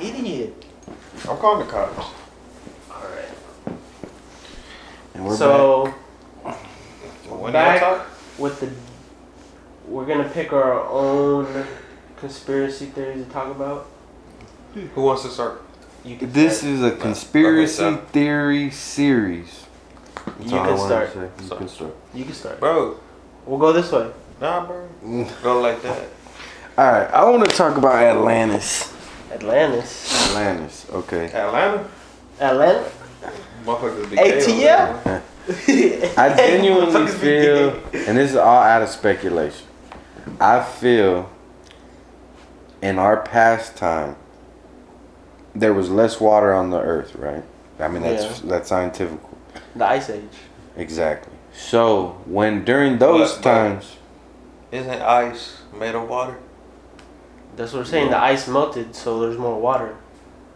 idiot. I'm calling the cops. Alright. And we're So When Back- y'all talk? with the we're gonna pick our own conspiracy theories to talk about. Who wants to start? You can This start. is a conspiracy Okay, so- theory series. That's You all can start. You So- can start. You can start. Bro, We'll go this way. nah, bro. Go like that. All right, I want to talk about Atlantis. Atlantis. Atlantis, okay. Atlanta? Atlanta. Motherfuckers be ATL? I genuinely feel, and this is all out of speculation. I feel in our past time, there was less water on the earth, right? I mean, that's that's scientific. The Ice Age. Exactly. So when during those But- but- times, isn't ice made of water? That's what we're saying. The ice melted, so there's more water.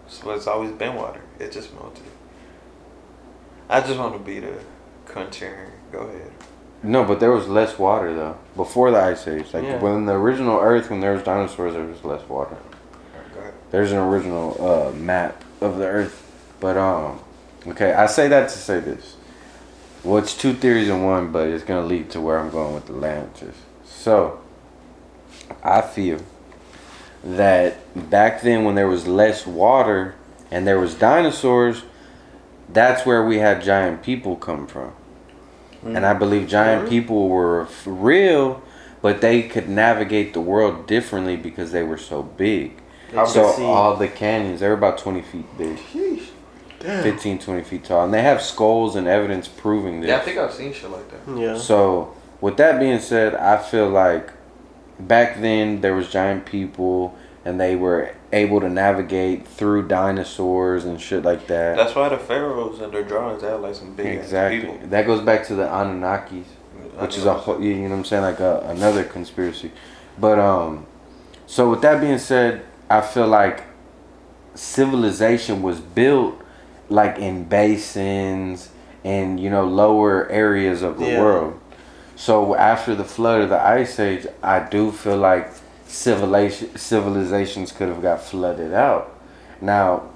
So it's always been water. It just melted. I just want to be the contrarian. Go ahead. no, but there was less water though before the ice age. Like Yeah. when the original Earth, when there was dinosaurs, there was less water. Go. There's an original uh, map of the Earth, but um, okay, I say that to say this. Well, it's two theories in one, but it's gonna lead to where I'm going with the Atlantis. So, I feel that back then, when there was less water and there was dinosaurs, that's where we had giant people come from. And I believe giant Mhm. people were real, but they could navigate the world differently because they were so big. They could So all the canyons, they're about 20 feet big, Sheesh. 15, 20 feet tall. And they have skulls and evidence proving this. Yeah, I think I've seen shit like that. yeah. So, with that being said, I feel like back then there was giant people and they were able to navigate through dinosaurs and shit like that. That's why the pharaohs in their drawings had like some big exactly. people. That goes back to the Anunnakis. Which is a whole, you know what I'm saying, like a, another conspiracy. But um, so with that being said, I feel like civilization was built like in basins and you know lower areas of the Yeah. world. So after the flood of the ice age, I do feel like civilization civilizations could have got flooded out. Now,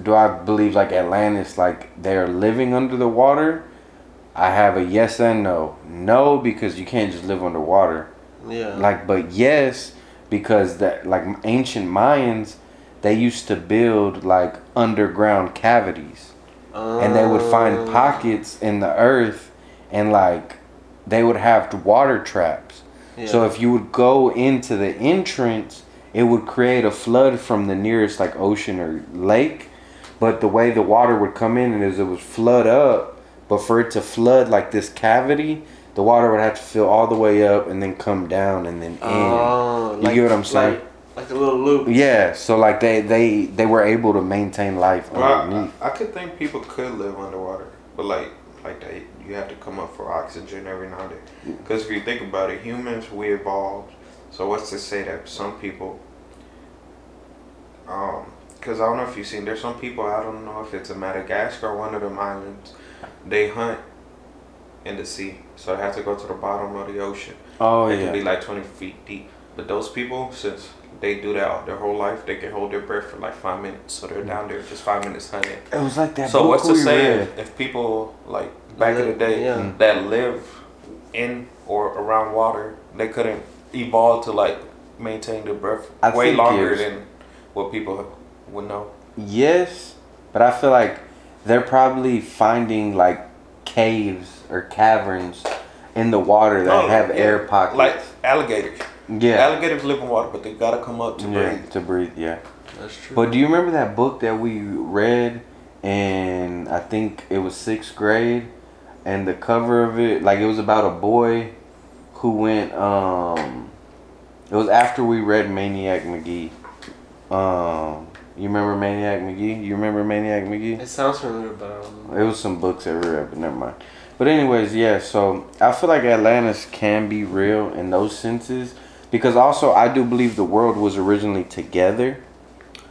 do I believe like Atlantis, like they're living under the water? I have a yes and no. No, because you can't just live underwater. Yeah. Like, but yes, because that like ancient Mayans, they used to build like underground cavities, and they would find Um, pockets in the earth, and like they would have water traps. yeah. So if you would go into the entrance, it would create a flood from the nearest like ocean or lake. But the way the water would come in is it would flood up. But for it to flood like this cavity, the water would have to fill all the way up and then come down and then oh, in. Oh, You get what I'm saying? Like, like a little loop. yeah, so like they they they were able to maintain life Well, I, underneath. I could think people could live underwater, but like like they you have to come up for oxygen every now and then. Because if you think about it, humans we evolved. So what's to say that some people, um, because I don't know if you've seen, there's some people I don't know if it's in Madagascar, or one of them islands, they hunt in the sea, so they have to go to the bottom of the ocean. Oh It can be like 20 feet deep. But those people, since they do that their whole life, they can hold their breath for like five minutes. So they're down there just five minutes hunting. it was like that. so what's to say if, if people like back in the day Yeah. that live in or around water, they couldn't evolve to like maintain their breath I way longer than what people would know. Yes, but I feel like they're probably finding like caves or caverns in the water that No, have yeah, air pockets. Like alligators. yeah, Alligators live in water, but they gotta come up to yeah, breathe. to breathe. Yeah. That's true. But do you remember that book that we read And I think it was sixth grade, and the cover of it like it was about a boy who went. um It was after we read Maniac Magee. Um, you remember Maniac Magee? You remember Maniac Magee? it sounds familiar, but I don't know. It was some books that we read, but never mind. But anyways, yeah. So I feel like Atlantis can be real in those senses because also I do believe the world was originally together.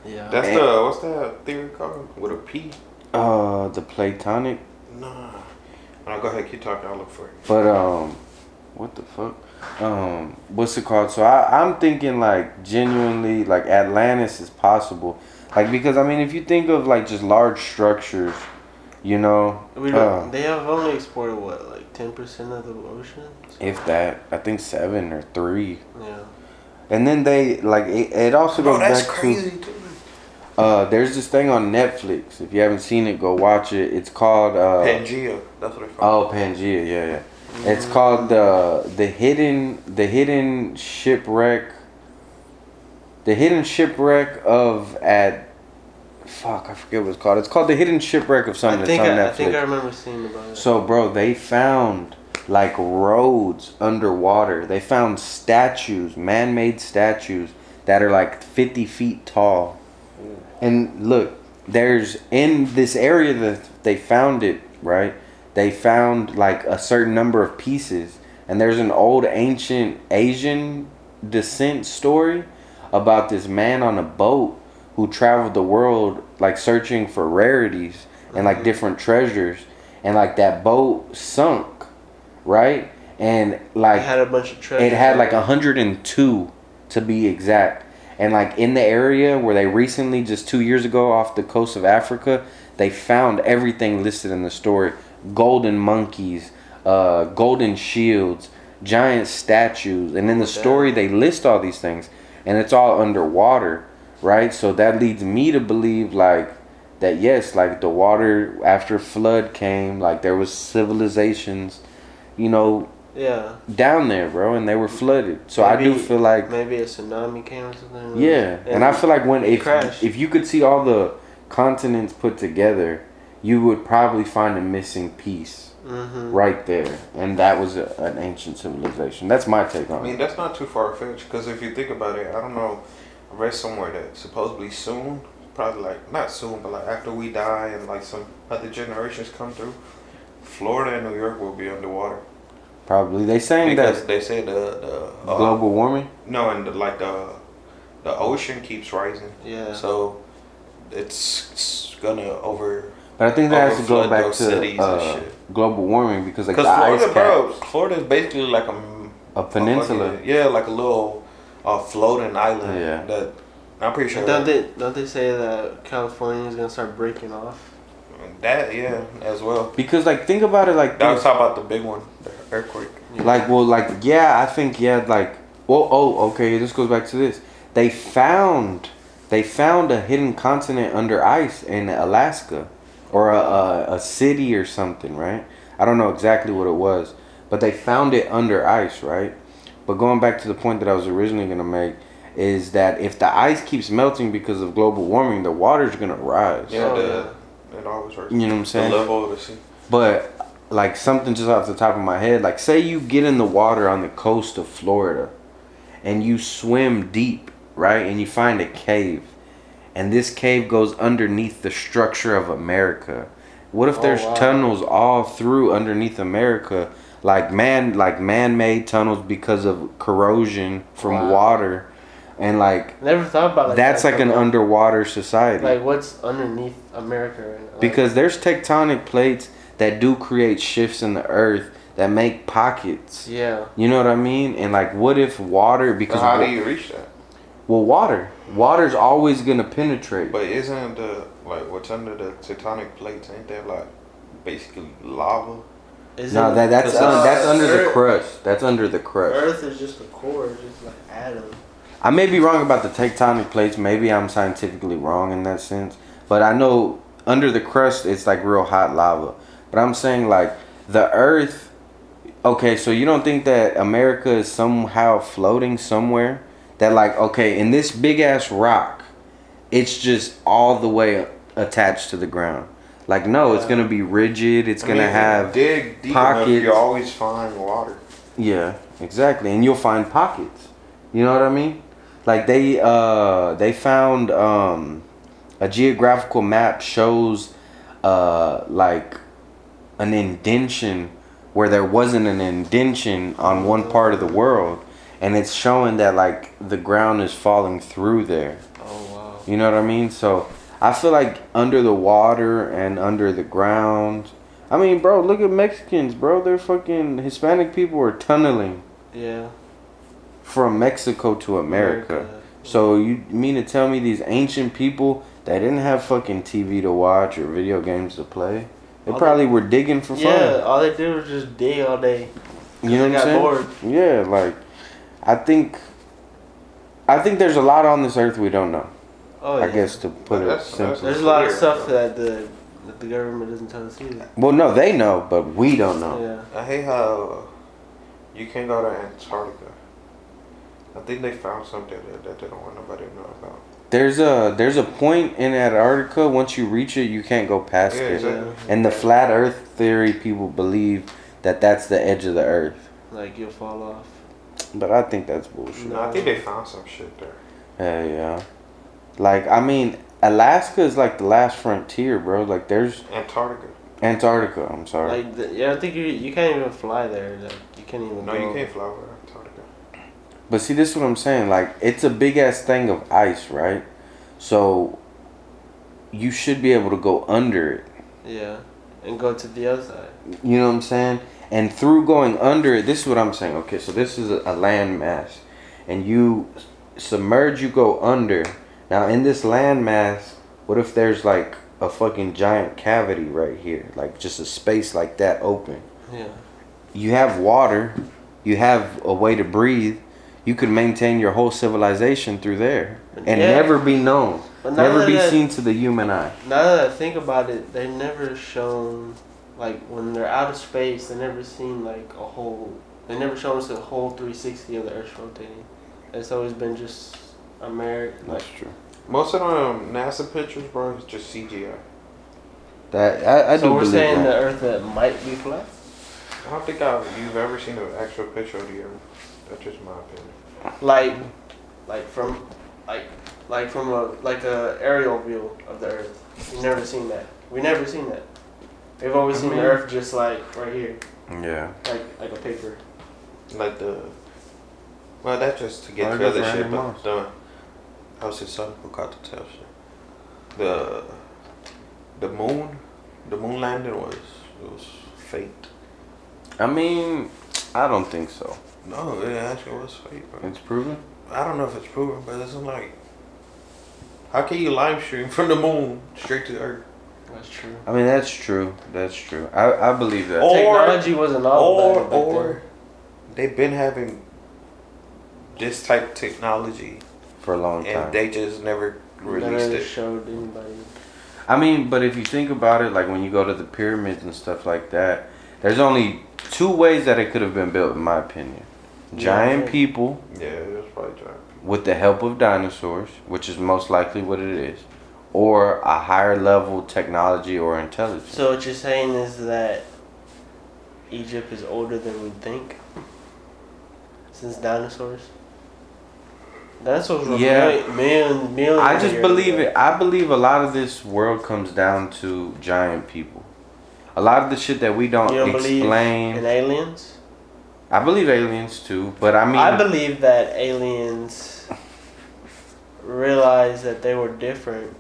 Yeah. That's And- the what's that theory called with a P? Uh, the Platonic, Nah. No, go ahead, keep talking. I'll look for it. but um, what the fuck? Um, what's it called? So I I'm thinking like genuinely like Atlantis is possible. Like because I mean, if you think of like just large structures, you know, We don't. Uh. they have only explored what, like ten percent of the ocean. if that, I think seven or three. Yeah. And then they like it, it also goes that's back crazy too. To uh there's this thing on Netflix. If you haven't seen it, go watch it. It's called uh Pangea. That's what it's called. Oh Pangea, yeah, yeah. It's called the the hidden the hidden shipwreck the hidden shipwreck of at fuck, I forget what it's called. It's called the hidden shipwreck of something I think that's on I, Netflix. I think I remember seeing about it. So, bro, they found like roads underwater. They found statues, man made statues that are like 50 feet tall. And look, there's in this area that they found it, right? They found like a certain number of pieces. And there's an old ancient Asian descent story about this man on a boat who traveled the world like searching for rarities and like different treasures and like that boat sunk right and like it had a bunch of treasure. it had like 102 to be exact and like in the area where they recently just two years ago off the coast of africa they found everything listed in the story. Golden monkeys uh, golden shields giant statues. And in the story they list all these things. And it's all underwater right? So that leads me to believe like that yes like the water after flood came like there was civilizations you know Yeah. down there, bro, and they were flooded. So I do feel like Maybe a tsunami came or something. yeah, and I feel like when if crashed. if you could see all the continents put together, you would probably find a missing piece hmm right there, and that was a, an ancient civilization. That's my take on it. I mean, it. that's not too far fetched because if you think about it, I don't know. I read somewhere that supposedly soon, probably like not soon, but like after we die and like some other generations come through, Florida and New York will be underwater Probably they saying because that they say the the uh, global warming. no and the, like the the ocean keeps rising, Yeah. so it's, it's gonna over But I think that has to go back to and uh, global warming because like the because ice Florida, cap, bro, Florida is basically like a a peninsula. fucking- yeah, like a little uh, floating island. Yeah. That I'm pretty sure. Don't they don't they say that California is gonna start breaking off? That yeah, as well. Because like think about it like That this. was talking about the big one, the earthquake. Like, well, like, yeah, I think, yeah, like, well, oh, okay, this goes back to this. They found, they found a hidden continent under ice in Alaska, or a, a, a city or something, right? I don't know exactly what it was, but they found it under ice, right? But going back to the point that I was originally gonna make is that if the ice keeps melting because of global warming, the water's gonna rise. Yeah, Oh, the, it always hurts. You know what I'm saying? The level of the sea. But like something just off the top of my head, like say you get in the water on the coast of Florida and you swim deep, right? And you find a cave. And this cave goes underneath the structure of America. What if Oh, there's wow. tunnels all through underneath America, like man like man-made tunnels because of corrosion from Wow. water and like Never thought about like that's that, like an but, underwater society. Like what's underneath America right now? Like, Because there's tectonic plates that do create shifts in the earth that make pockets. yeah, You know what I mean? And like, what if water? But Because how do you reach that? well, water, water's always gonna penetrate. But isn't the like what's under the tectonic plates? Ain't that like basically lava? is no, that that's 'cause un- it's- that's uh, under the crust. That's under the crust. Earth is just a core, just like atom. I may be wrong about the tectonic plates. Maybe I'm scientifically wrong in that sense. But I know under the crust, it's like real hot lava. But I'm saying like the Earth. Okay, so you don't think that America is somehow floating somewhere? That like okay, in this big ass rock, it's just all the way attached to the ground. Like no, it's gonna be rigid. It's I gonna mean, have dig deep pockets. enough, you always find water. yeah, exactly. And you'll find pockets. You know what I mean? Like they uh they found um a geographical map shows uh like an indention where there wasn't an indention on one part of the world and it's showing that like the ground is falling through there. Oh wow. You know what I mean? So I feel like under the water and under the ground. I mean, bro, look at Mexicans, bro. They're fucking Hispanic people are tunneling Yeah. from Mexico to America. So you mean to tell me these ancient people that didn't have fucking TV to watch or video games to play. They All probably were digging for fun. Yeah, all they did was just dig all day. You know what I'm saying? bored. Yeah, like I think I think there's a lot on this earth we don't know. Oh, yeah. I guess to put it simply. There's a lot of stuff bro. that the that the government doesn't tell us either. Well, no, they know, but we don't know. Yeah. I hate how you can't go to Antarctica. I think they found something that, that they don't want nobody to know about. There's a there's a point in Antarctica once you reach it, you can't go past Yeah, it. exactly. And the flat Earth theory, people believe that that's the edge of the Earth, Like you'll fall off. but I think that's bullshit. No, I think they found some shit there. Yeah, yeah. Like I mean, Alaska is like the last frontier, bro. Like there's Antarctica. Antarctica. I'm sorry. Like the, yeah, I think you you can't even fly there. Like you can't even. No, go. you can't fly over Antarctica. But see, this is what I'm saying. Like, it's a big ass thing of ice, right? So, you should be able to go under it. Yeah, and go to the other side. You know what I'm saying? And through going under it, this is what I'm saying. Okay, so this is a, a land mass, and you submerge, you go under. Now, in this land mass, what if there's like a fucking giant cavity right here, like just a space like that open? Yeah. you have water, you have a way to breathe, you could maintain your whole civilization through there and Yeah. never be known, But never be that- seen to the human eye. Now that I think about it, they've never shown like when they're out of space. They never seen like a whole. They never shown us a whole 360 of the Earth rotating. It's always been just America. Like That's true. Most of them NASA pictures, bro, is just CGI. That I, I so do we're believe saying the. Earth that might be flat. I don't think I've, you've ever seen an actual picture of the Earth. That's just my opinion. Like, like from, like, like from a like a aerial view of the Earth. We've never seen that. We never seen that. We've always I seen mean- the Earth just like right here, Yeah. like like a paper. Like the. Well, that's just to get to other shit, but the. I was just son who got to tell shit. The. The moon, the moon landing was it was fake. I mean, I don't think so. No, it actually was fake, bro. It's proven. I don't know if it's proven, but it's like. How can you live stream from the moon straight to the Earth? That's true. I mean, that's true. That's true. I, I believe that. Or- Technology wasn't all or bad back or they've been having this type of technology for a long time. and they just never then. released Never it. showed anybody. I mean, but if you think about it, like when you go to the pyramids and stuff like that, there's only two ways that it could have been built, in my opinion. Giant Yeah. people Yeah, it was probably giant. with the help of dinosaurs, which is most likely what it is, or a higher level technology or intelligence. So what you're saying is that Egypt is older than we think, since dinosaurs. Dinosaurs were Yeah. million, million, millions. I just believe ago. it. I believe a lot of this world comes down to giant people. A lot of the shit that we don't, You don't believe explain. in aliens? I believe aliens too, but I mean, I believe that aliens realized that they were different.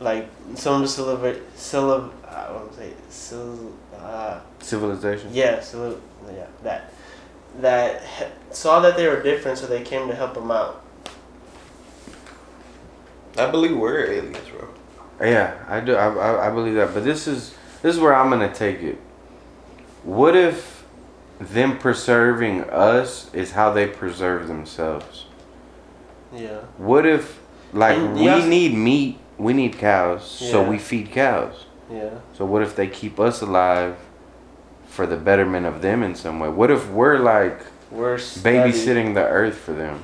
Like some of the civil, civil, I want to say, civil, uh, civilization. Yeah, so yeah, that that saw that they were different, so they came to help them out. I believe we're aliens, bro. Yeah, I do. I, I, I believe that. But this is this is where I'm gonna take it. What if them preserving us is how they preserve themselves? Yeah, What if like And we yes- need meat, we need cows, so we feed cows. yeah. So what if they keep us alive for the betterment of them in some way? What if we're like We're babysitting the earth for them?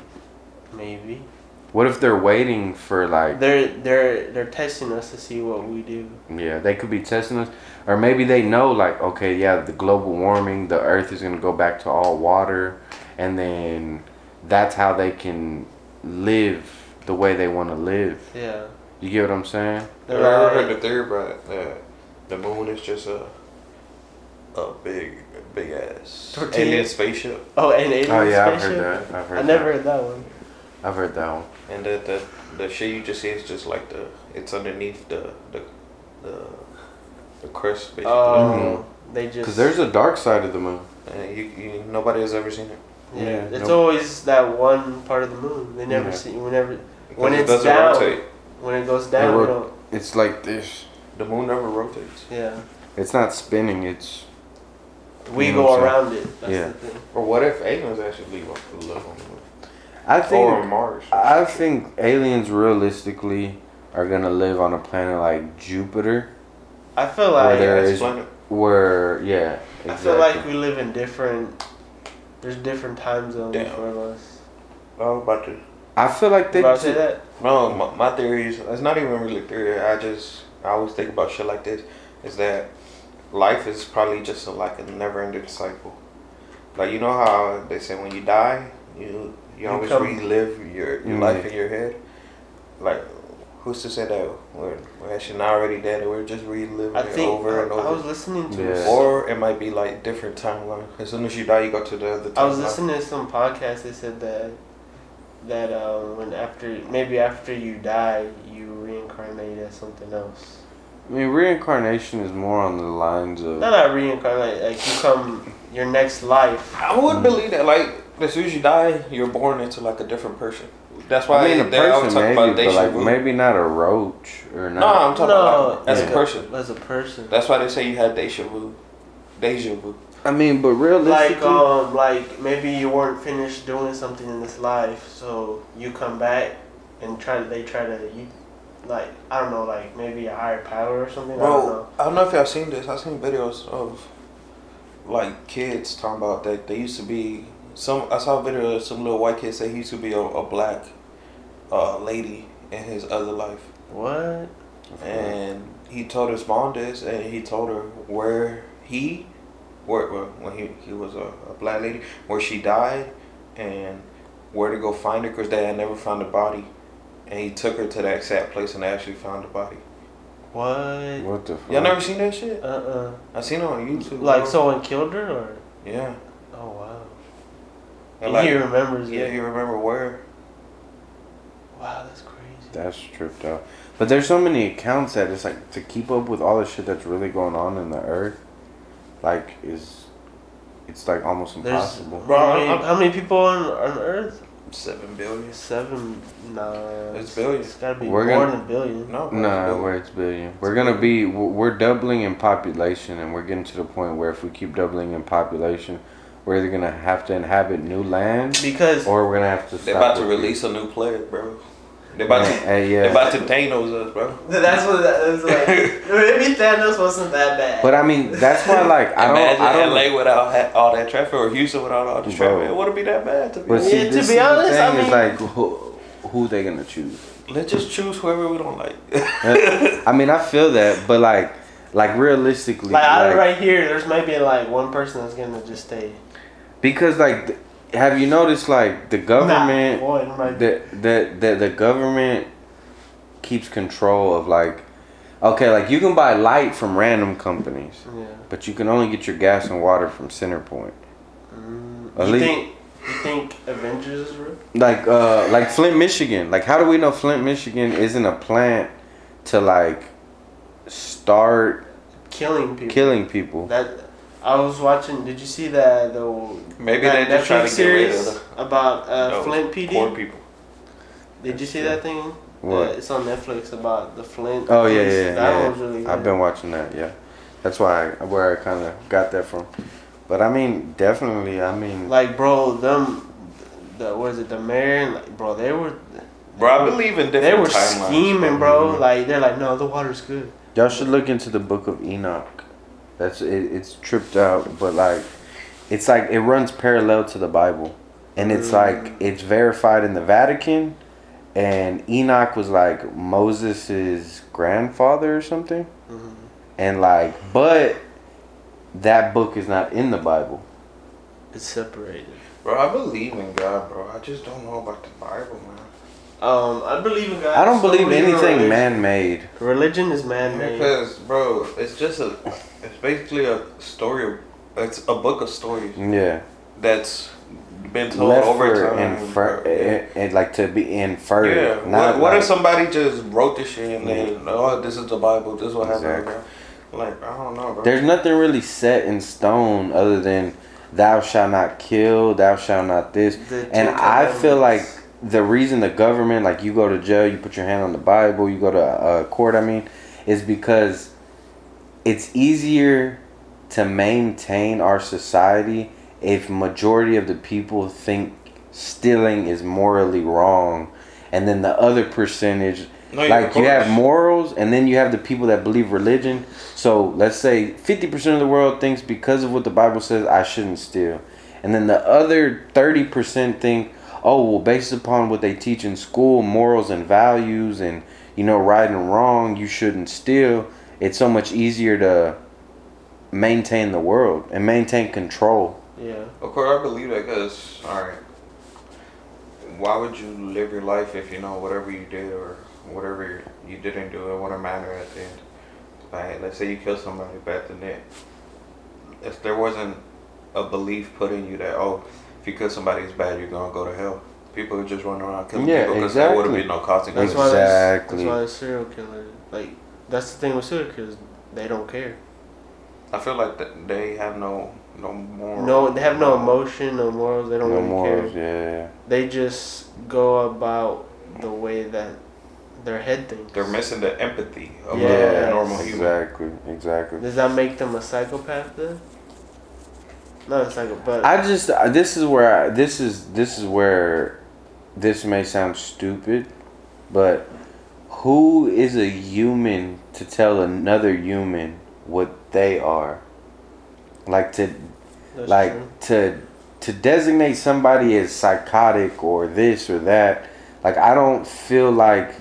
Maybe What if they're waiting for like they're they're they're testing us to see what we do. Yeah, they could be testing us, or maybe they know like, okay, yeah, the global warming, the Earth is gonna go back to all water, and then that's how they can live the way they want to live. Yeah, You get what I'm saying? I they're heard the theory about that the moon is just a a big big ass Tortilla. alien spaceship, oh, and alien Oh yeah, I've heard that. I've heard. I never That. heard that one. I've heard that one. And that the the shit you just see is just like the it's underneath the the the, the crust basically. Oh, mm. they just Cause there's a dark side of the moon. And you, you nobody has ever seen it. yeah. yeah, It's nope. always that one part of the moon. They never Yeah. see. We never. Because When it it's down. rotate. when it goes down, It ro- It's like this. The moon never rotates. Yeah, It's not spinning. It's we You know go around it. That's Yeah. the thing. Or what if aliens actually live live on the moon? I think on Mars? I think aliens realistically are gonna live on a planet like Jupiter, I feel like there That's is- planet. where yeah, exactly. I feel like we live in different. There's different time zones Damn. for us. I was about to. I feel like You they. about to say that? No, my, my theory is it's not even really theory. I just I always think about shit like this. Is that life is probably just a, like a never-ending cycle. Like you know how they say when you die, you you You always come- relive your your Mm. life in your head. Like who's to say that we're, we're actually not already dead and we're just reliving I it think over and I, over. I was listening to. Yeah. or it might be like different timeline. As soon as you die, you go to the other. I was listening to some podcast. They said that that um, when after maybe after you die, you reincarnate as something else. I mean, reincarnation is more on the lines of. Not not reincarnate. Like you come your next life. I would believe that. Like as soon as you die, you're born into like a different person. That's why I mean, a they always person talk maybe, about but deja like vu. maybe not a roach or not. No. I'm talking about like, as yeah. a person. As a person. That's why they say you had deja vu. Deja vu. I mean, but Like realistically, um, like maybe you weren't finished doing something in this life, so you come back and try to they try to you, like I don't know, like maybe a higher power or something. I don't know. Bro, I don't know if y'all seen this. I've seen videos of like kids talking about that they used to be some. I saw a video of some little white kid say he used to be a, a black uh, lady in his other life, What? and he told his mom this, and he told her where he, where, where when he he was a, a black lady, where she died, and where to go find her because they had never found the body, and he took her to that exact place and they actually found the body. What? what the fuck? Y'all never seen that shit? Uh uh I seen it on YouTube. Like bro. someone killed her or? Yeah. Wow. And And like, he remembers yeah, it. you remember where? Wow, that's crazy. That's tripped out. But there's so many accounts that it's like to keep up with all the shit that's really going on in the earth, like is, it's like almost There's impossible. bro. How many, how many people on on Earth? Seven billion. Seven. Nah. It's billion. It's gotta be We're more gonna- than billion. No. Nah, where it's billion. We're gonna be we're we're doubling in population, and we're getting to the point where if we keep doubling in population, we're either gonna have to inhabit new land, Because or we're gonna have to. They're about to with release a new player, bro. They're about it. to. Hey, yeah. They're about to Thanos us, bro. that's what that was like. Maybe Thanos wasn't that bad. But I mean, that's why like I don't Imagine I don't. LA without ha- all that traffic, or Houston without all the traffic. It wouldn't be that bad to be. But honest. see, Yeah, to be is the honest, I thing, is mean- like who who they gonna choose. Let's just choose whoever we don't like. Uh, I mean, I feel that, but like, like realistically, like like, right here, there's maybe like one person that's gonna just stay. Because like, th- have you noticed like the government, Nah, boy, it might be- the, the the the government keeps control of like, okay, like you can buy light from random companies, yeah. but you can only get your gas and water from Centerpoint. Mm, At you least- think you think Avengers is real? Like, uh, like Flint, Michigan. Like, how do we know Flint, Michigan isn't a plant to like start Killing people. killing people? That I was watching. Did you see that the Maybe that they just try to get rid series of about uh, Flint poor people. Did you see That's that thing? What? Uh, it's on Netflix about the Flint. Oh yeah, police. yeah, That yeah. one's really good. I've been watching that. Yeah, that's why I, where I kind of got that from. But I mean, definitely. I mean, like, bro, them, the what is it, the mayor? and, Like, bro, they were. Bro, I believe in different They were timelines, scheming, bro. Mhm. Like they're like, no, the water's good. y'all should look into the Book of Enoch. That's it, it's tripped out, but like, it's like it runs parallel to the Bible, and it's Mm. like it's verified in the Vatican, and Enoch was like Moses's grandfather or something, Mhm. and like, but that book is not in the Bible. It's separated. Bro, I believe in God, bro. I just don't know about the Bible, man. Um, I believe in God. I don't So believe anything man-made. Religion is man-made. Because, bro, it's just a, it's basically a story. It's a book of stories Yeah. that's been told left over time. infer- yeah. and, like to be inferred. Yeah. Not What, what like, if somebody just wrote this shit and then, oh, this is the Bible. This is what happened. Bro. Like, I don't know, bro. there's nothing really set in stone other than thou shalt not kill, thou shalt not this. And I feel like the reason the government, like you go to jail, you put your hand on the Bible, you go to uh, court. I mean, is because it's easier to maintain our society if majority of the people think stealing is morally wrong, and then the other percentage No, like you have morals and then you have the people that believe religion. So let's say 50% of the world thinks because of what the bible says i shouldn't steal. And then the other 30% think oh well based upon what they teach in school morals and values and you know right and wrong you shouldn't steal it's so much easier to maintain the world and maintain control Yeah. Of course, I believe that because, alright, why would you live your life if you know whatever you did or whatever you didn't do, it wouldn't matter at the end? Like, let's say you kill somebody, but at the end, if there wasn't a belief put in you that, oh, if you kill somebody, it's bad, you're going to go to hell. People would just run around killing Yeah, people because there wouldn't exactly. be no consequences. That's why there's- Exactly. That's why there's serial killers. Like that's the thing with serial killers. They don't care. I feel like that they have no no more. No, they have no emotion, no morals. They don't no really morals care. yeah They just go about the way that their head thinks. They're missing the empathy of Yeah, a normal human. exactly exactly Does that make them a psychopath then? Not a psychopath, but I just uh, this is where I, this is this is where this may sound stupid, but who is a human to tell another human what they are? Like to that's like true. to to designate somebody as psychotic or this or that. Like I don't feel like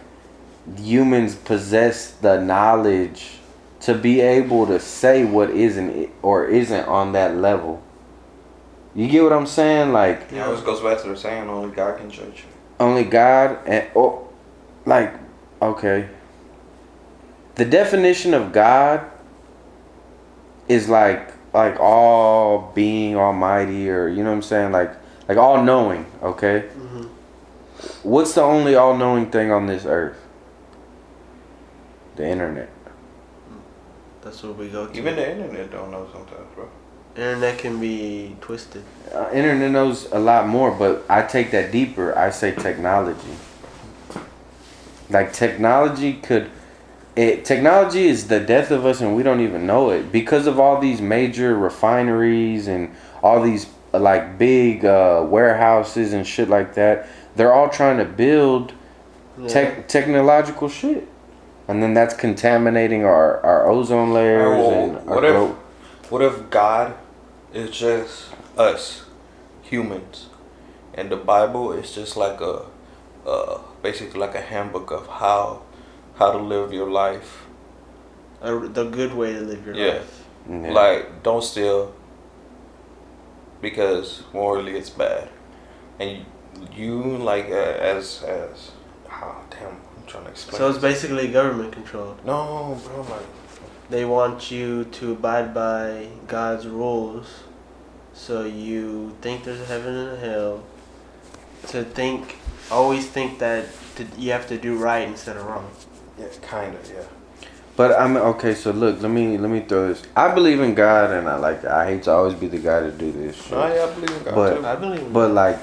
humans possess the knowledge to be able to say what isn't or isn't on that level. You get what I'm saying? Like It always goes back to the saying, only God can judge you. only God and oh, like okay. The definition of God is like like all being almighty or you know what I'm saying like like all knowing, okay? hmm What's the only all knowing thing on this earth? The internet. That's what we go to. Even the internet don't know sometimes, bro. internet can be twisted. Uh, internet knows a lot more, but I take that deeper. I say technology. Like technology could, it technology is the death of us, and we don't even know it because of all these major refineries and all these like big uh, warehouses and shit like that. They're all trying to build Yeah. tech technological shit, and then that's contaminating our our ozone layers Alright, well, and what if- What if God is just us, humans, and the Bible is just like a, uh, basically like a handbook of how, how to live your life. A, the good way to live your Yeah. life. Yeah. Like, don't steal because morally it's bad, and you, you like uh, as as, oh damn, I'm trying to explain. So it's this. basically government controlled. no, bro, like. They want you to abide by God's rules, so you think there's a heaven and a hell. To think, always think that to, you have to do right instead of wrong. Yeah, kind of, yeah. But I'm okay. So look, let me let me throw this. I believe in God, and I like. I hate to always be the guy to do this. Shit. No, yeah, I believe in God But- too. I believe. in But that. like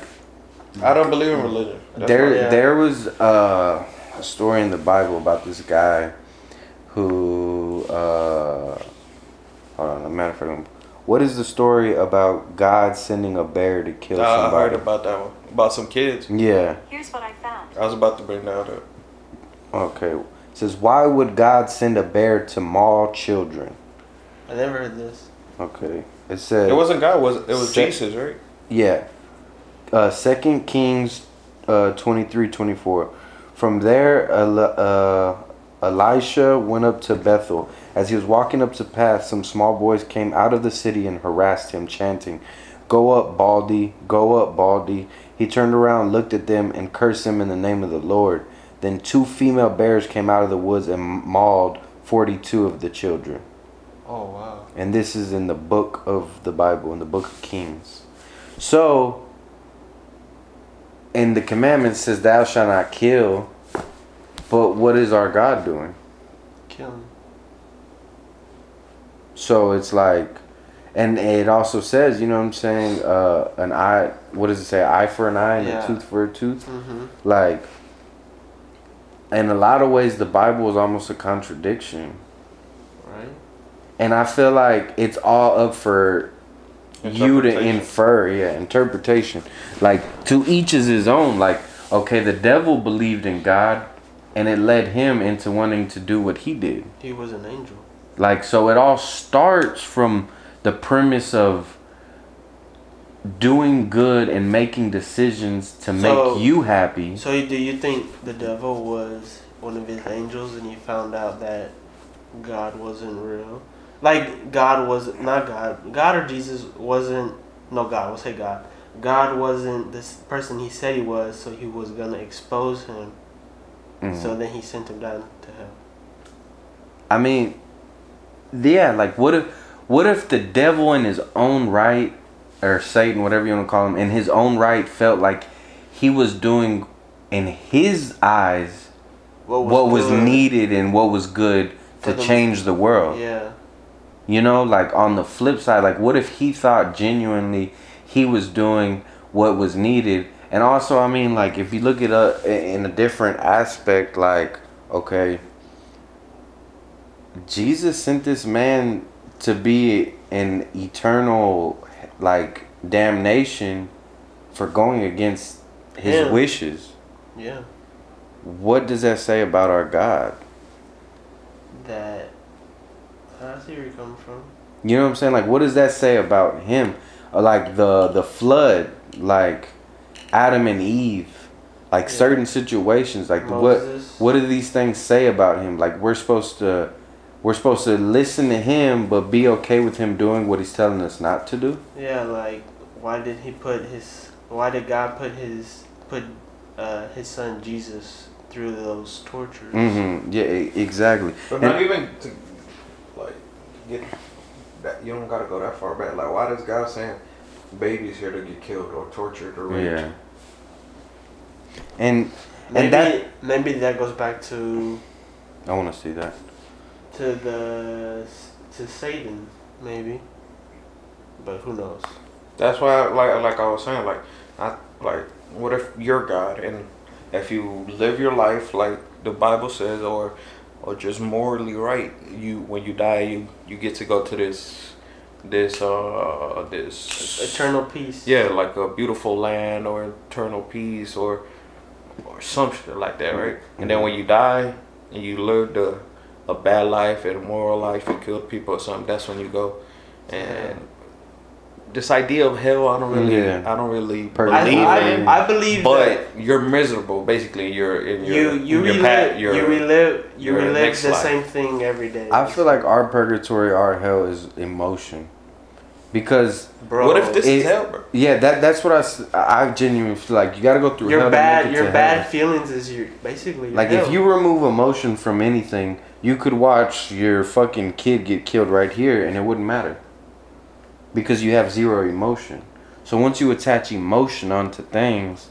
I don't believe in religion. That's there, why- Yeah. there was uh, a story in the Bible about this guy who. Uh, hold on, a matter of fact, what is the story about God sending a bear to kill Uh, I heard about that one. About some kids. Yeah. Here's what I found. I was about to bring that up. Okay. It says why would God send a bear to maul children? I never heard this. Okay. It says It wasn't God. Was it was Se- Jesus, right? Yeah. Uh, Second Kings uh, 23 24. From there, Eli- uh, Elisha went up to Bethel. As he was walking up the path, some small boys came out of the city and harassed him, chanting, Go up, Baldy, go up, Baldy. He turned around, looked at them, and cursed them in the name of the Lord. Then two female bears came out of the woods and mauled 42 of the children. Oh wow. And this is in the book of the Bible, in the book of Kings. So, in the commandment says, Thou shalt not kill. But what is our God doing? Killing. So it's like, And it also says, you know what I'm saying, uh, an eye, what does it say, eye for an eye and Yeah. a tooth for a tooth? hmm Like, in a lot of ways, the Bible is almost a contradiction. Right. And I feel like it's all up for you to infer, yeah, interpretation. Like, to each is his own. Like, okay, the devil believed in God, and it led him into wanting to do what he did. He was an angel. Like, so it all starts from the premise of doing good and making decisions to So- make you happy. So do you think the devil was one of his angels and he found out that God wasn't real? Like God was not God. God or Jesus wasn't no God, we'll say God. God wasn't this person he said he was, so he was gonna expose him. Mhm. So then he sent him down to hell. I mean, yeah, like what if what if the devil in his own right or Satan, whatever you want to call him, in his own right felt like he was doing in his eyes what was good? needed and what was good For to the- change the world. Yeah. You know, like on the flip side, like what if he thought genuinely he was doing what was needed? And also, I mean, like if you look at it in a different aspect, like okay, Jesus sent this man to be an eternal like damnation for going against his Yeah. wishes. Yeah. What does that say about our God? That I see where you're coming from. You know what I'm saying? Like, what does that say about him? Or like the the flood, like Adam and Eve, like Yeah. certain situations. Like what what do these things say about him? Like we're supposed to we're supposed to listen to him, but be okay with him doing what he's telling us not to do. Yeah, like why did he put his why did God put his put uh, his son Jesus through those tortures? Mm-hmm. Yeah, e- exactly. But And- not even to like get that. You don't gotta go that far back. Like, why does God saying babies here to get killed or tortured or raped? Yeah. And Maybe and that maybe that goes back to I want to see that. To the to Satan maybe, but who knows? That's why, like, like I was saying, like, I like, what if you're God and if you live your life like the Bible says, or or just morally right, you when you die, you you get to go to this this uh this Eternal peace. yeah, like a beautiful land or eternal peace or or some shit like that, right? And then when you die and you live a a bad life and immoral life, you killed people or something, that's when you go. And this idea of hell, I don't really, Yeah. I don't really Per- I, believe I, in. I believe that but you're miserable, basically. You're in your you you in your relive pat- your- you relive you relive the life. same thing every day. I feel like our purgatory, our hell is emotion, because bro. what if this is hell, bro? Yeah, that that's what I I genuinely feel like. You got to go through hell your to make bad it your to bad heaven. feelings is your basically your Like if you remove emotion from anything, you could watch your fucking kid get killed right here, and it wouldn't matter because you have zero emotion. So once you attach emotion onto things,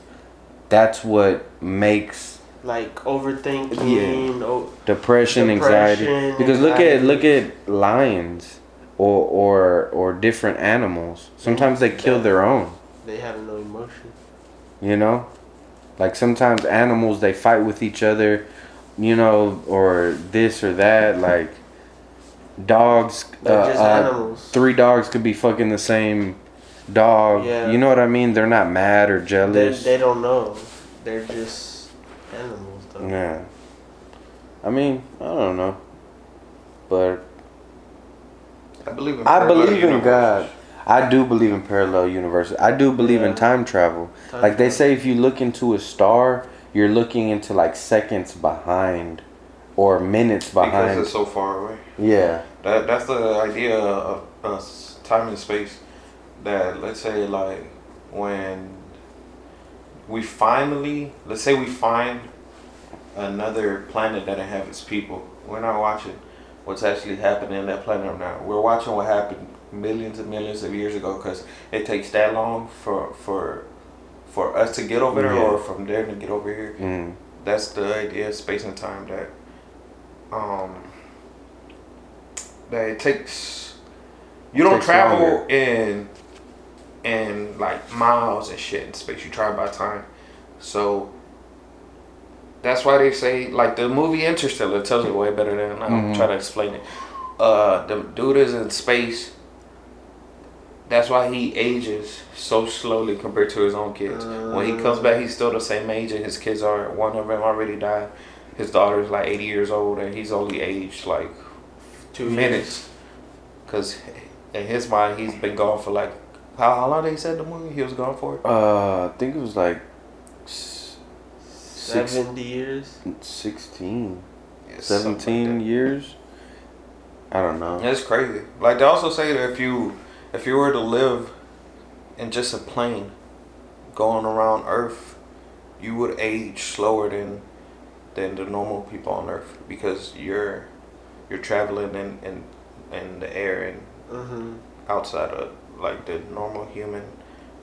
that's what makes like overthinking. Oh, depression, anxiety. Depression, Because look at look at lions or or or different animals. Sometimes they kill their own. they have no emotion. You know, like sometimes animals they fight with each other, you know, or this or that. Like dogs, uh, just uh, animals. three dogs could be fucking the same dog. Yeah. You know what I mean? They're not mad or jealous. they don't know. They're just animals, though. yeah. I mean, I don't know, but I believe in I parallel believe in universes. God. I do believe in parallel universes. I do believe in time travel. Time Like they travel. say, if you look into a star, you're looking into like seconds behind, or minutes behind because it's so far away. Yeah, That that's the idea of uh, time and space. That let's say like when we finally let's say we find another planet that inhabits people. We're not watching what's actually happening in that planet now. We're watching what happened millions and millions of years ago because it takes that long for for for us to get over there Yeah. or from there to get over here mm. that's the idea of space and time that um that it takes You don't Takes travel longer. in in like miles and shit in space. You travel by time. So that's why they say like the movie Interstellar tells it way better than I'm Mhm. trying to explain it. Uh, the dude is in space. That's why he ages so slowly compared to his own kids. when he comes back, he's still the same age, and his kids are. One of them already died. His daughter's like 80 years old, and he's only aged like Two minutes. Cause in his mind, he's been gone for like how, how long they said the movie he was gone for? Uh, I think it was like s- years. Seventy years. 16, Yeah, something like 17 years. I don't know. It's crazy. Like they also say that if you if you were to live in just a plane going around Earth, you would age slower than than the normal people on Earth because you're you're traveling in in, in the air and Mm-hmm. outside of like the normal human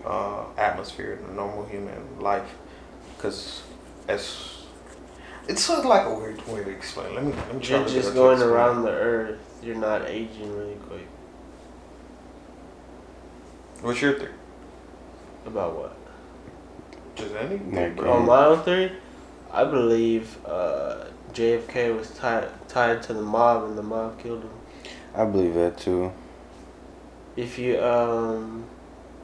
uh, atmosphere, the normal human life. Because as it's sort of like a weird way to explain. Let me let me try You're to just going explain. around the earth. You're not aging really quick. What's your theory? About what? Just anything, bro. On my own theory, I believe uh, JFK was tied tied to the mob and the mob killed him. I believe that too. If you um,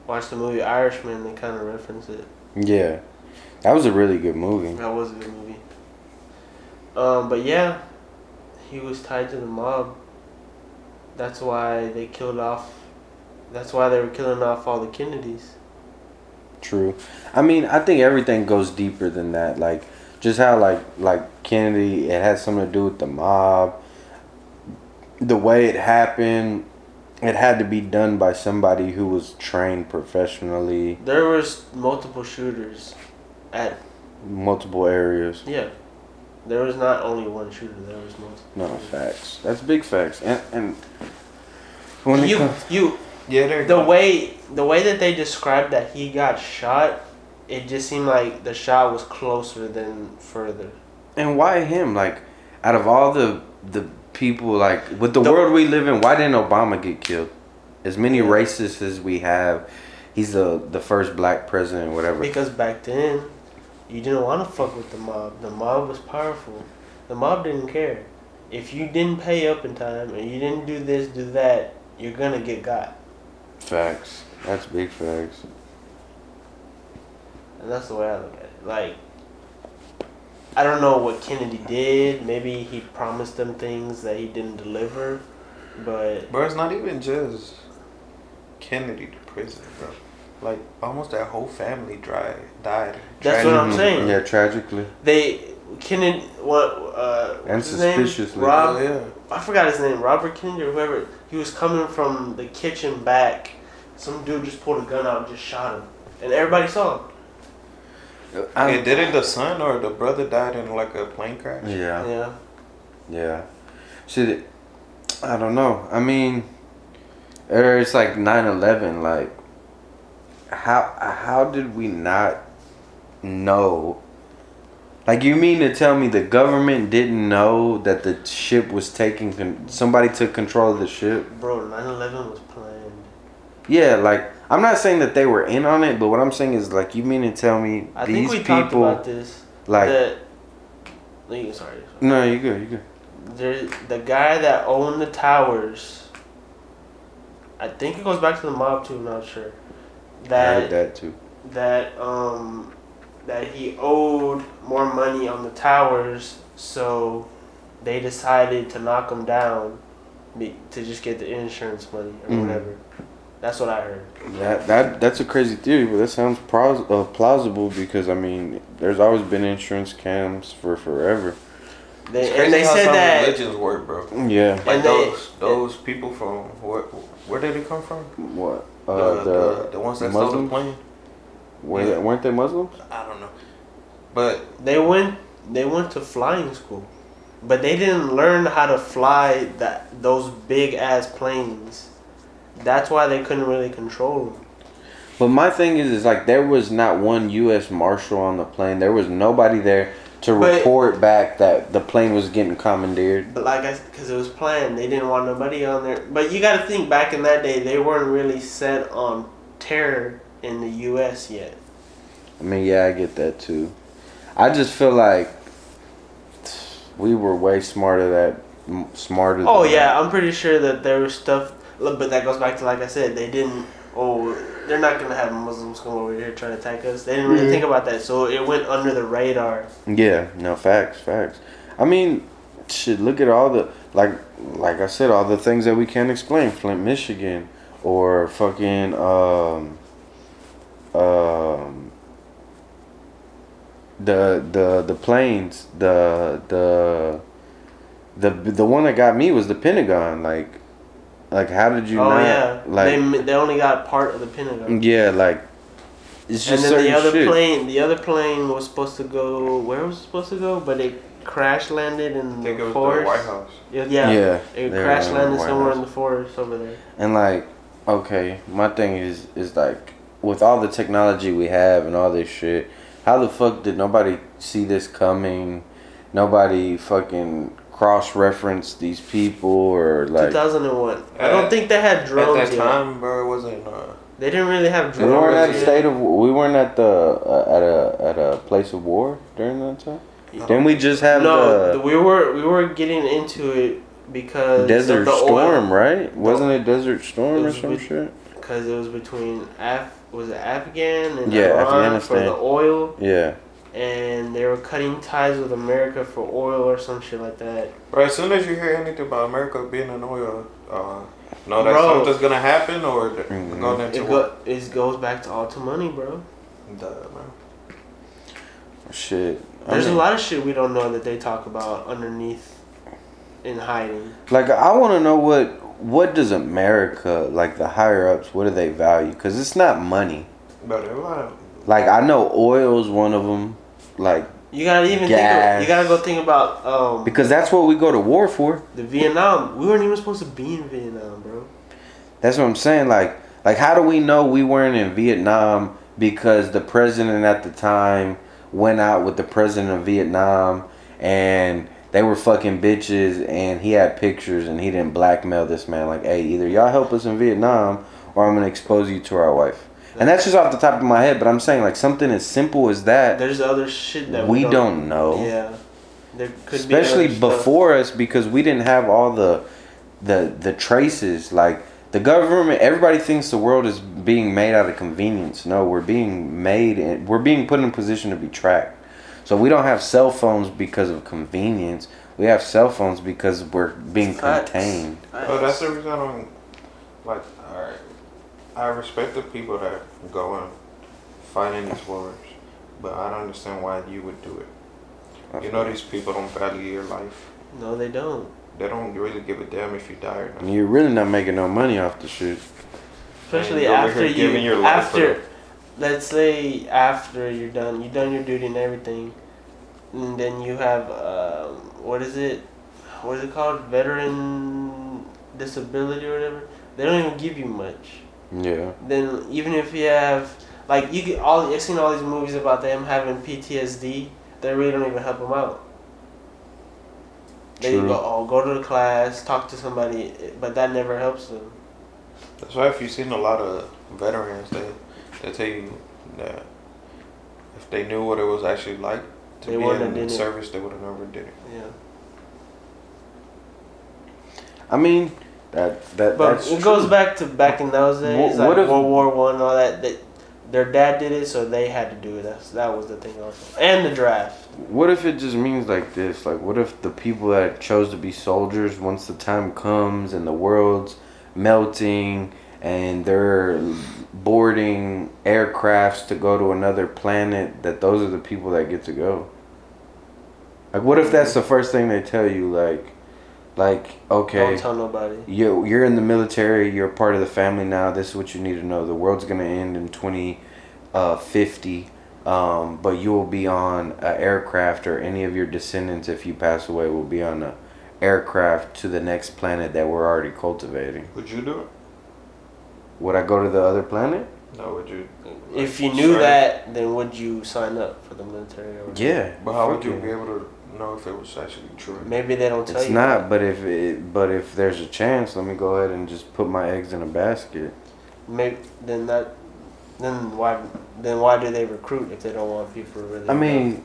watch the movie Irishman, they kind of reference it. Yeah, that was a really good movie. That was a good movie. Um, but yeah, he was tied to the mob. That's why they killed off. That's why they were killing off all the Kennedys. True. I mean, I think everything goes deeper than that. Like, just how like like Kennedy, it had something to do with the mob. The way it happened, it had to be done by somebody who was trained professionally, There was multiple shooters at multiple areas. yeah. There was not only one shooter. There was multiple. No facts. That's big facts. And and when You comes, you Yeah, there. the way the way that they described that he got shot, it just seemed like the shot was closer than further. and why him? Like, out of all the the people, like with the, The- world we live in, why didn't Obama get killed? As many Yeah. racists as we have, he's the the first black president, whatever. Because back then, you didn't want to fuck with the mob. The mob was powerful. The mob didn't care. If you didn't pay up in time and you didn't do this, do that, you're gonna get got. Facts. That's big facts. And that's the way I look at it. Like, I don't know what Kennedy did. Maybe he promised them things that he didn't deliver. But Bro, it's not even just Kennedy to prison, bro. Like almost that whole family died. Died. That's what I'm saying. Yeah, tragically. they Kennedy, what? Uh, And what's his name? suspiciously. Rob. Oh, yeah. I forgot his name, Robert Kennedy or whoever. He was coming from the kitchen back. Some dude just pulled a gun out and just shot him, and everybody saw him. I- And didn't the son or the brother died in like a plane crash? yeah. Yeah, Yeah. See, I don't know. I mean, or it's like 9-11. Like, how how did we not know? Like, you mean to tell me the government didn't know that the ship was taking con- somebody took control of the ship? bro, 9/11 was planned. Yeah, like I'm not saying that they were in on it, but what I'm saying is like you mean to tell me I these think we talked people about this. like that, you- sorry. no, you good, you good. There, the guy that owned the towers. I think it goes back to the mob too. I'm not sure. That that too. that um that he owed more money on the towers, so they decided to knock them down to just get the insurance money or Mhm. whatever. That's what I heard. That that that's a crazy theory, but that sounds pros- uh, plausible because I mean, there's always been insurance scams for forever. They, It's and crazy they how said some that religions work, bro. Yeah. Like And they- those those people from where where did they come from? What? the, Uh, the, the, the ones that stole the plane. were yeah. they, weren't they Muslims? I don't know, but they went they went to flying school, but they didn't learn how to fly that those big ass planes. That's why they couldn't really control them. But my thing is, is like there was not one U.S. Marshal on the plane. There was nobody there. to But- report back that the plane was getting commandeered. But like I, because it was planned, they didn't want nobody on there. But you got to think back in that day, they weren't really set on terror in the U.S. yet. I mean, yeah, I get that too. I just feel like we were way smarter that smarter. Oh yeah, I'm pretty sure that there was stuff. But that goes back to like I said, they didn't. Oh, they're not gonna have Muslims come over here trying to attack us. They didn't really Mhm. think about that, so it went under the radar. Yeah, no facts, facts. I mean, shit. Look at all the like, like I said, all the things that we can't explain. Flint, Michigan, or fucking um, um, the the the planes, the the the the one that got me was the Pentagon. Like, like how did you oh not yeah, like? they they only got part of the Pentagon. yeah, like it's just And then the other shit. plane, the other plane was supposed to go. Where was it supposed to go? But it crash landed in I think it the was forest. the White House. Yeah, yeah. Yeah, It they crash landed somewhere House. in the forest over there. And like, okay, my thing is is like with all the technology we have and all this shit, how the fuck did nobody see this coming? Nobody fucking cross reference these people or like 2001. I don't think they had drones At that yet. time, bro, it wasn't. Uh, They didn't really have drones. we weren't at a yet. state of we weren't at the uh, at a at a place of war during that time. Didn't we just have no, the we were we were getting into it because Desert of the Storm, right? Wasn't it Desert It Storm or some with- shit? because it was between Af was it Afghan and Yeah, Iran for the oil, Yeah. and they were cutting ties with America for oil or some shit like that. bro, as soon as you hear anything about America being an oil, uh, know that Bro. something's gonna happen or th- Mhm. going into It war. go, it goes back to all to money, bro. Duh, man. Shit. I There's mean- a lot of shit we don't know that they talk about underneath in hiding. Like I want to know what what does America like the higher ups what do they value? Because it's not money. But a lot of Like I know oil's one of them. Like You gotta even think. Gas. Of, you gotta go think about um, because that's what we go to war for. the Vietnam. We weren't even supposed to be in Vietnam, bro. That's what I'm saying. Like like how do we know we weren't in Vietnam because the president at the time went out with the president of Vietnam and they were fucking bitches and he had pictures and he didn't blackmail this man like hey either y'all help us in Vietnam or I'm gonna expose you to our wife. And that's just off the top of my head, but I'm saying like something as simple as that There's other shit that we don't know. Yeah, there could especially be other stuff. before us because we didn't have all the the the traces like the government everybody thinks the world is being made out of convenience no we're being made and we're being put in a position to be tracked so we don't have cell phones because of convenience we have cell phones because we're being Facts. contained Oh, that's the reason I don't like. Alright, I respect the people that go and fight in these wars, but I don't understand why you would do it. You know, these people don't value your life. No, they don't. They don't really give a damn if you die or not. you're really not making no money off the shit Especially after you, giving your life for after, them. Let's say after you're done, you've done your duty and everything, and then you have um, what is it? What is it called? Veteran disability or whatever. They don't even give you much. yeah Then even if you have like you get all I've seen all these movies about them having PTSD, they really don't even help them out. They True. go, oh, go to the class, talk to somebody, but that never helps them. That's why if you've seen a lot of veterans, they they tell you that if they knew what it was actually like to They be in did it. service, they would have never did it. Yeah. i mean that that But that's it goes back to back in those days, what like if- World War One, all that. That their dad did it, so they had to do it. That's that was the thing also, and the draft. What if it just means like this? Like, what if the people that chose to be soldiers, once the time comes and the world's melting and they're boarding aircrafts to go to another planet, that those are the people that get to go? Like, what if that's the first thing they tell you? Like, like okay, Don't tell nobody. you you're in the military. You're part of the family now. This is what you need to know. The world's gonna end in twenty uh, fifty. Um, but you will be on an aircraft, or any of your descendants, if you pass away, will be on a aircraft to the next planet that we're already cultivating. Would you do it? Would I go to the other planet? No, would you? If you knew Sure. that, then would you sign up for the military? Or Yeah. But how would you fuck be able to know if it was actually true? Maybe they don't tell It's you. It's not, but if it, but if there's a chance, let me go ahead and just put my eggs in a basket. Maybe then that. Then why? Then why do they recruit if they don't want people really? I know? mean,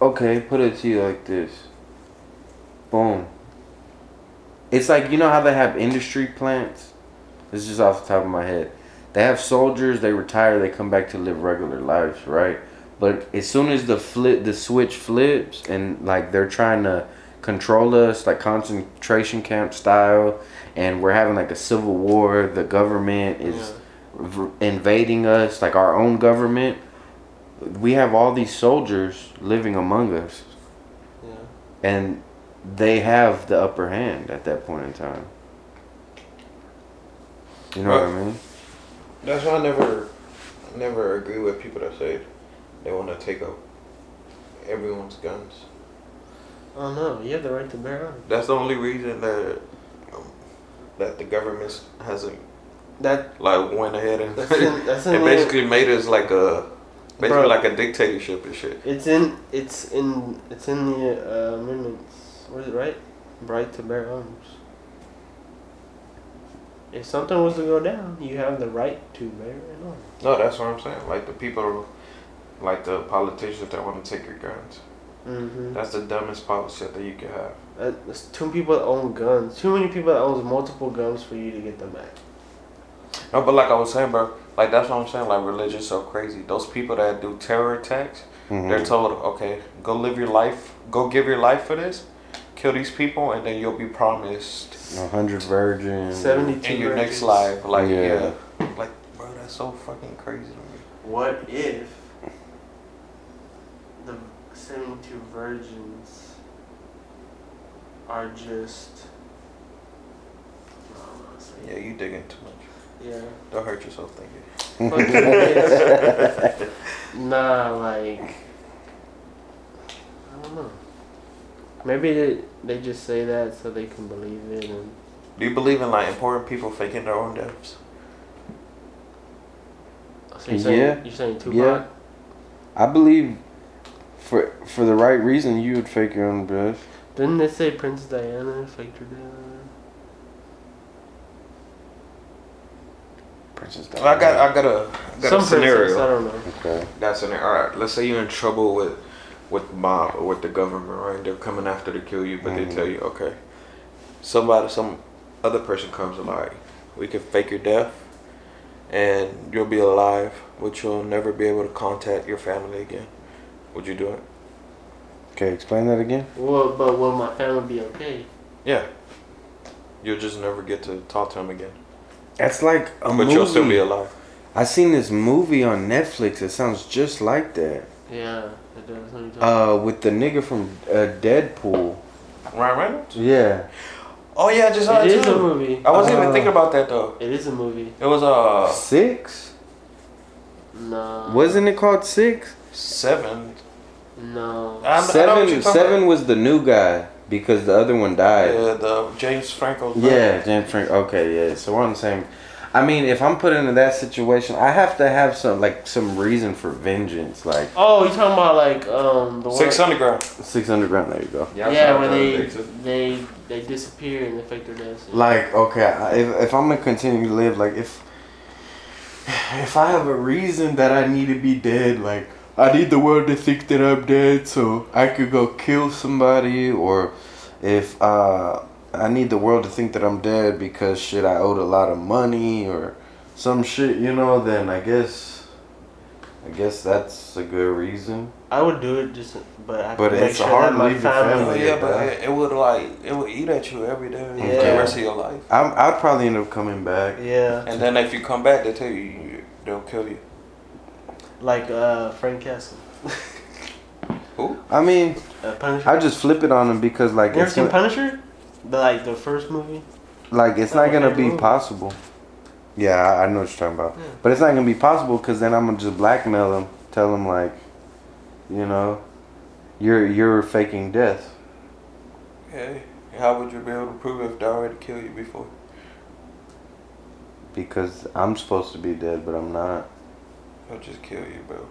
okay, put it to you like this. Boom. It's like you know how they have industry plants. This is just off the top of my head. They have soldiers. They retire. They come back to live regular lives, right? But as soon as the flip, the switch flips, and like they're trying to control us, like concentration camp style, and we're having like a civil war. The government is Yeah. v- invading us, like our own government. We have all these soldiers living among us, Yeah. and they have the upper hand at that point in time. You know what I mean? That's why I never, never agree with people that say they want to take up everyone's guns. Oh no, you have the right to bear arms. That's the only reason that um, that the government hasn't That like went ahead and that's in, that's in and the- basically made us like a basically Bro. like a dictatorship and shit. It's in it's in it's in the uh, amendments. What is it right? Right to bear arms. If something was to go down, you have the right to bear an arm. No, that's what I'm saying. Like the people, like the politicians that want to take your guns. Mm-hmm. That's the dumbest policy that you could have. Uh, there's too many people that own guns. Too many people that owns multiple guns for you to get them back. No, but like I was saying, bro, like that's what I'm saying. Like religion's so crazy. Those people that do terror attacks, Mm-hmm. they're told, okay, go live your life, go give your life for this, kill these people, and then you'll be promised A hundred virgins. Seventy-two. in your next life. Like Yeah. yeah. like bro, that's so fucking crazy to me. What if the seventy-two virgins are just? No, I'm not saying. Yeah, you digging too much. Yeah. Don't hurt yourself thinking. Fucking bitch. nah, like I don't know. Maybe they, they just say that so they can believe it and Do you believe in like important people faking their own deaths? so you're saying Yeah. you're saying Tupac? Yeah. I believe, for for the right reason, you would fake your own death. Didn't they say Princess Diana faked her death? Princess Well, I got I got a I got Some a scenario. princess, I don't know. Okay. That's an all right. Let's say you're in trouble with with the mob or with the government, right? They're coming after to kill you, but Mhm. they tell you, okay, somebody, some other person comes along. We can fake your death, and you'll be alive, but you'll never be able to contact your family again. Would you do it? Okay, explain that again. Well, but will my family be okay? Yeah. You'll just never get to talk to them again, That's like a but movie. you'll still be alive. I seen this movie on Netflix. It sounds just like that. Yeah, it does. Let me tell Uh, with the nigga from uh, Deadpool. Ryan Reynolds? Yeah. Oh yeah, I just saw you. it It is a movie. I wasn't Uh, even thinking about that though. It is a movie. It was uh Six. No. Wasn't it called Six? seven. No. I, I know what seven. you're Seven was the new guy because the other one died. Yeah, the James Franco. Yeah, James Franco. Okay, yeah. So we're on the same. I mean, if I'm put into that situation, I have to have some like some reason for vengeance, like Oh, you talking about like um the one? Six Underground. six underground. There you go. Yeah, where they they they disappear and they fake their deaths. Like, okay, if if I'm gonna continue to live, like if if I have a reason that I need to be dead, like I need the world to think that I'm dead, so I could go kill somebody, or if uh I need the world to think that I'm dead because shit I owed a lot of money or some shit, you know, then I guess I guess that's a good reason. I would do it just, but I But it's sure hard that to leave your family. Family. yeah, but it, it would like it would eat at you every day for the Yeah. rest of your life. I'm, I'd probably end up coming back. Yeah, And then if you come back, they tell you, you they'll kill you. like uh Frank Castle. Who? I mean, Uh, Punisher. I just flip it on him because like you ever seen Punisher? The like the first movie. Like it's not gonna be cool. possible. Yeah, I, I know what you're talking about, Yeah. but it's not gonna be possible because then I'm gonna just blackmail him, tell him like, you know, you're you're faking death. Okay. How would you be able to prove if they already killed you before? because I'm supposed to be dead, but I'm not. I'll just kill you, bro.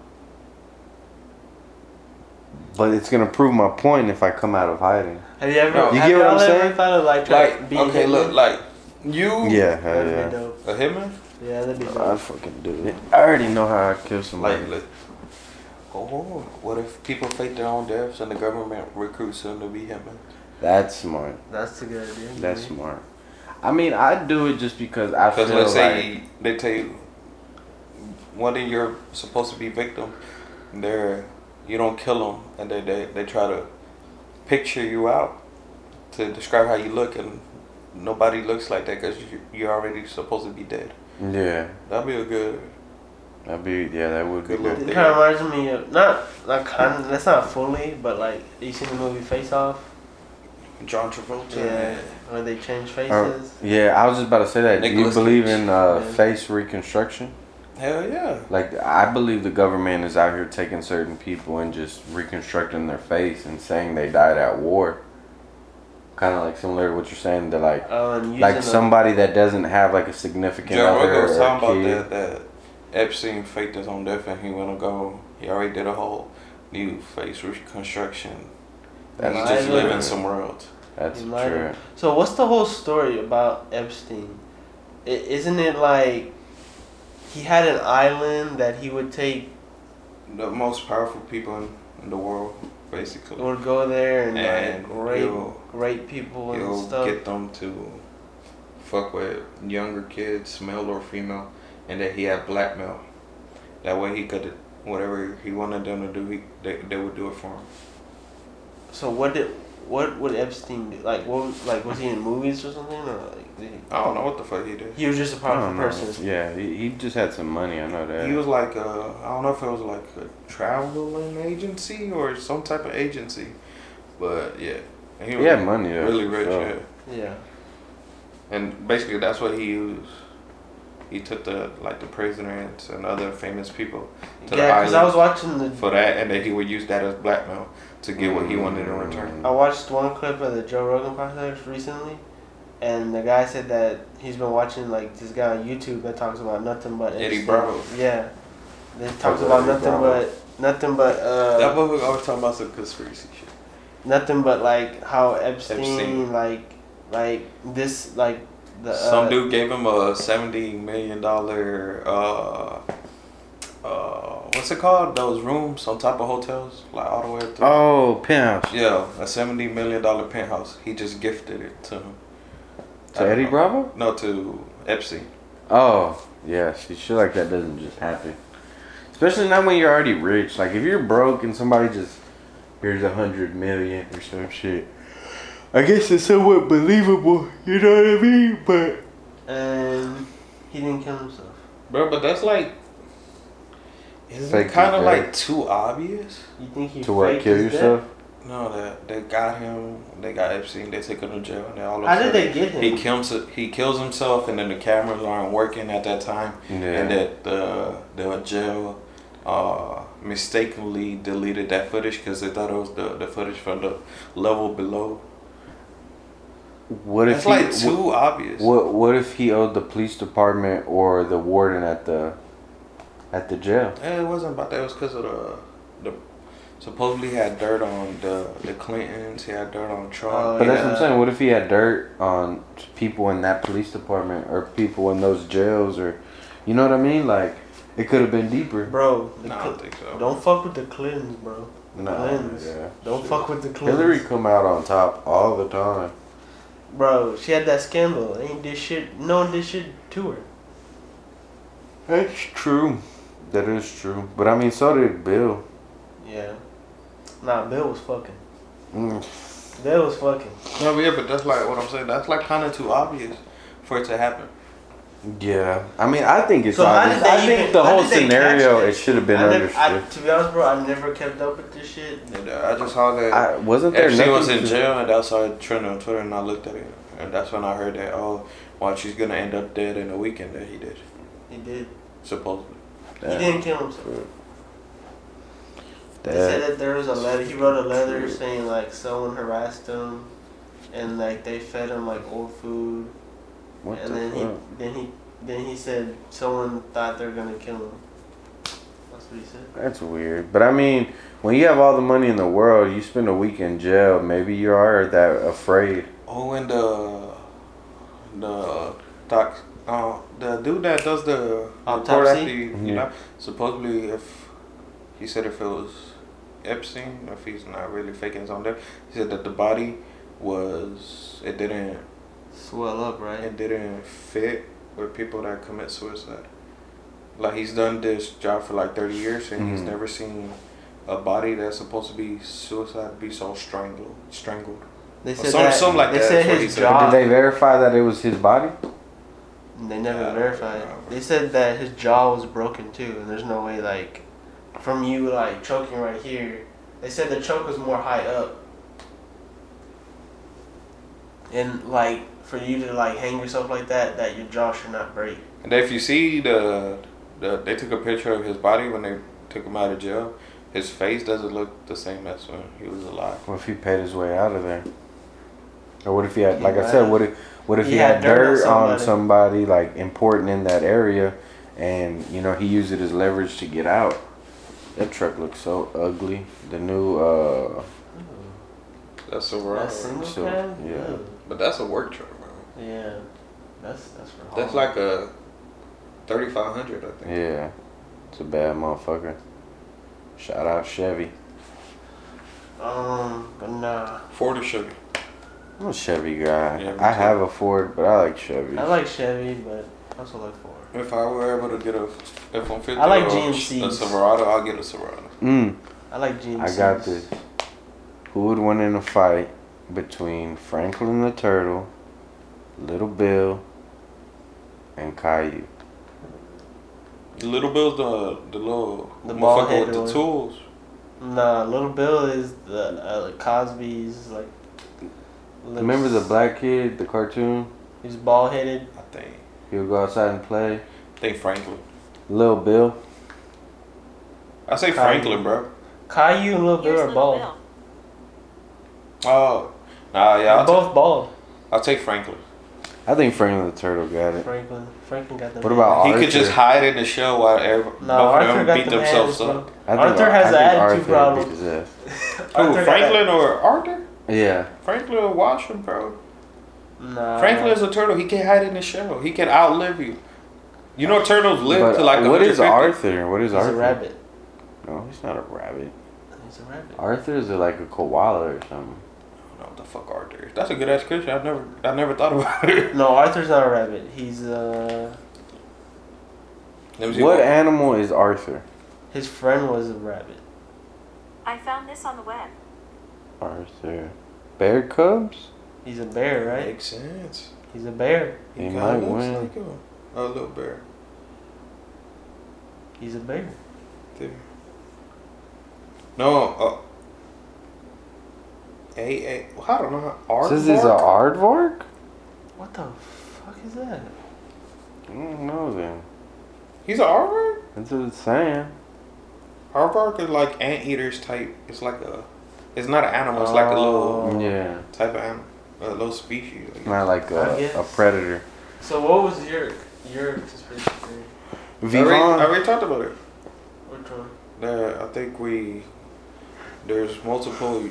But it's gonna prove my point if I come out of hiding. Have you ever? No. You get what I'm y'all ever saying? Thought of like, try Like, being okay, Hitman? look, like you, Yeah, hell That'd yeah. be dope. a hitman. Yeah, that'd be dope. I'd fucking do it. I already know how I kill somebody. Like, look. Oh, what if people fake their own deaths and the government recruits them to be hitmen? That's smart. That's a good idea. That's maybe. smart. I mean, I'd do it just because I feel Because let's like say they tell you one of your supposed to be victim, they're you don't kill them, and they, they they try to picture you out to describe how you look, and nobody looks like that because you you're already supposed to be dead. yeah, That'd be a good. that'd be yeah, that would be Good little good. It kind of reminds me of not like kind. That's not fully, but like you seen the movie Face Off? John Travolta. Yeah, where they change Uh, faces. yeah, I was just about to say that. Do you believe Cage. in uh, Yeah. face reconstruction? Hell yeah. Like, I believe the government is out here taking certain people and just reconstructing their face and saying they died at war. Kind of like similar to what you're saying. They're like, Oh, like the- somebody that doesn't have like a significant Joe other Rogan was talking a about that that Epstein faked his own death and he went to go. He already did a whole new face reconstruction. And That's he's just true. living somewhere else. That's true. So what's the whole story about Epstein? I, isn't it like he had an island that he would take, The most powerful people in, in the world, basically. would go there and, And like rape, rape people and he'll stuff. get them to fuck with younger kids, male or female, and that he had blackmail. That way he could, whatever he wanted them to do, he they, they would do it for him. So what did what would Epstein do? Like what was, like was he in movies or something or like I don't know what the fuck he did. he was just a powerful person? Yeah, he, he just had some money. I know that. He was like a, I don't know if it was like a traveling agency or some type of agency, but yeah, And he was had money. Though, really rich, sure. yeah. Yeah. And basically, that's what he used. He took the like the presidents and other famous people to Yeah, because I was watching the for that, and then he would use that as blackmail to get what he wanted in return. I watched one clip of the Joe Rogan podcast recently, and the guy said that he's been watching like this guy on YouTube that talks about nothing but Eddie Bravo. Yeah, they talks about Eddie nothing Bravo. but nothing but that uh motherfucker always talking about some conspiracy shit. nothing but like how Epstein, Epstein. like like this like the Some uh, dude gave him a seventy million dollar uh uh what's it called? Those rooms on top of hotels, like all the way up to Oh, penthouse. Yeah, a seventy million dollar penthouse. He just gifted it to him. I To Eddie know. Bravo? No, to Epstein. Oh, yeah. See, shit like that doesn't just happen. Especially not when you're already rich. Like if you're broke and somebody just here's a hundred million or some shit. I guess it's somewhat believable. You know what I mean? But Um, he didn't kill himself. Bro, but that's like isn't it kind of like too obvious? You think he to what? Kill his death? Yourself? No, that they got him. They got Epstein. They took him to jail, and then all of a How did sudden they get him? he kills he kills himself, and then the cameras aren't working at that time, Yeah. and that the the jail uh mistakenly deleted that footage because they thought it was the the footage from the level below. what if It's he, like too obvious. What What if he owed the police department or the warden at the at the jail? It wasn't about that. It was because of the the supposedly he had dirt on the the Clintons. He had dirt on Trump. Oh, But that's what I'm saying. What if he had dirt on people in that police department or people in those jails or, you know what I mean? Like, it could have been deeper. Bro, the No, I Cl- don't think so. don't fuck with the Clintons, bro. Nah, Clintons. yeah. Don't fuck with the Clintons. Hillary come out on top all the time. Bro, she had that scandal. Ain't this shit? No one did shit to her. That's true. That is true. But I mean, so did Bill. Yeah. Nah, Bill was fucking. Mm. Bill was fucking. No, but yeah, but that's like what I'm saying. That's like kind of too obvious for it to happen. Yeah, I mean, I think it's So how obvious. did they I think even- the whole scenario it should have been I never, I, understood. to be honest, bro, I never kept up with this shit. And, uh, I just saw that I, wasn't there Epstein was in jail, and that's how it trended on Twitter, and I looked at it, and that's when I heard that oh, well, she's gonna end up dead in a weekend. That he did He did. supposedly. He didn't kill himself. They said that there was a letter. He wrote a letter saying like someone harassed him, and like they fed him like old food, What and the then fuck? he then he then he said someone thought they were gonna kill him. That's what he said. That's weird. But I mean, when you have all the money in the world, you spend a week in jail. Maybe you are that afraid. Oh, and the the doc, uh, the dude that does the report Autopsy? after you, you know, supposedly if he said if it was Epstein, if he's not really faking his own death, he said that the body was it didn't Swell up, right? it didn't fit with people that commit suicide. Like he's done this job for like thirty years and he's Mhm. never seen a body that's supposed to be suicide be so strangled strangled. They Or some- something like they that, said that's what he his said. jaw. Did they verify that it was his body? They never Yeah, verified. They said that his jaw was broken too, and there's no way like from you like choking right here. They said the choke was more high up, and like for you to like hang yourself like that, that your jaw should not break. And if you see the, the they took a picture of his body when they took him out of jail, his face doesn't look the same as when he was alive. What if he paid his way out of there? Or what if he had, He like I said, what if what if He he, had had, dirt on dirt on somebody. somebody like important in that area, and you know he used it as leverage to get out? That truck looks so ugly. The new, uh, That's a That right. single so, yeah. But that's a work truck, bro. Yeah, that's that's for. That's like a thirty five hundred, I think. yeah, it's a bad motherfucker. Shout out Chevy. Um, but nah, Ford or Chevy. I'm a Chevy guy. Yeah, I too. have a Ford, but I like Chevy. I like Chevy, but I also like Ford. If I were able to get a F one fifty, I like or a Silverado, I'll get a Silverado. Mm, I like GMCs. I got this. Who would win in a fight between Franklin the Turtle, Little Bill, and Caillou? Little Bill's the the little The motherfucker bald-headed with the one. tools. Nah, Little Bill is the uh, Cosby's like. lips- Remember the black kid, the cartoon? He's bald headed. I think. He would go outside and play. I think Franklin. Little Bill. I say Kyle. Franklin, bro. Caillou and Little Bill Here's are Little bald. Bill. Oh, nah, yeah. They're I'll, both bald. I'll take Franklin. I think Franklin the Turtle got it. Franklin. Franklin got the. What about Arthur? He Arthur? could just hide in the show while every, No, Arthur them beat the themselves up. I think Arthur has I an attitude Arthur problem. beat his. Who, Arthur Franklin or Arthur? Yeah. Franklin or watch him, bro. Nah. Franklin is a turtle. He can hide in the shell. He can outlive you. You know turtles live But to like what is Arthur? What is Arthur? He's Arthur? a rabbit. No, he's not a rabbit. He's a rabbit. Arthur is like a koala or something. I don't know what the fuck Arthur is. That's a good ass question. I never, I never thought about it. No, Arthur's not a rabbit. He's uh. Let me see What animal is Arthur? His friend was a rabbit. I found this on the web. Arthur. Bear cubs? He's a bear, right? Makes sense. He's a bear. He kinda might looks win. Like a, a little bear. He's a bear. There. No. Uh, a a. I don't know. Aardvark? This is a aardvark? What the fuck is that? I don't know then. He's an aardvark. That's what it's saying. Aardvark is like anteaters type. It's like a. It's not an animal. It's like a little Oh. Yeah. type of animal. A little species. I guess. Not like I a, guess. a predator. So what was your your conspiracy theory? I already, I already talked about it. Which one? Uh, I think we there's multiple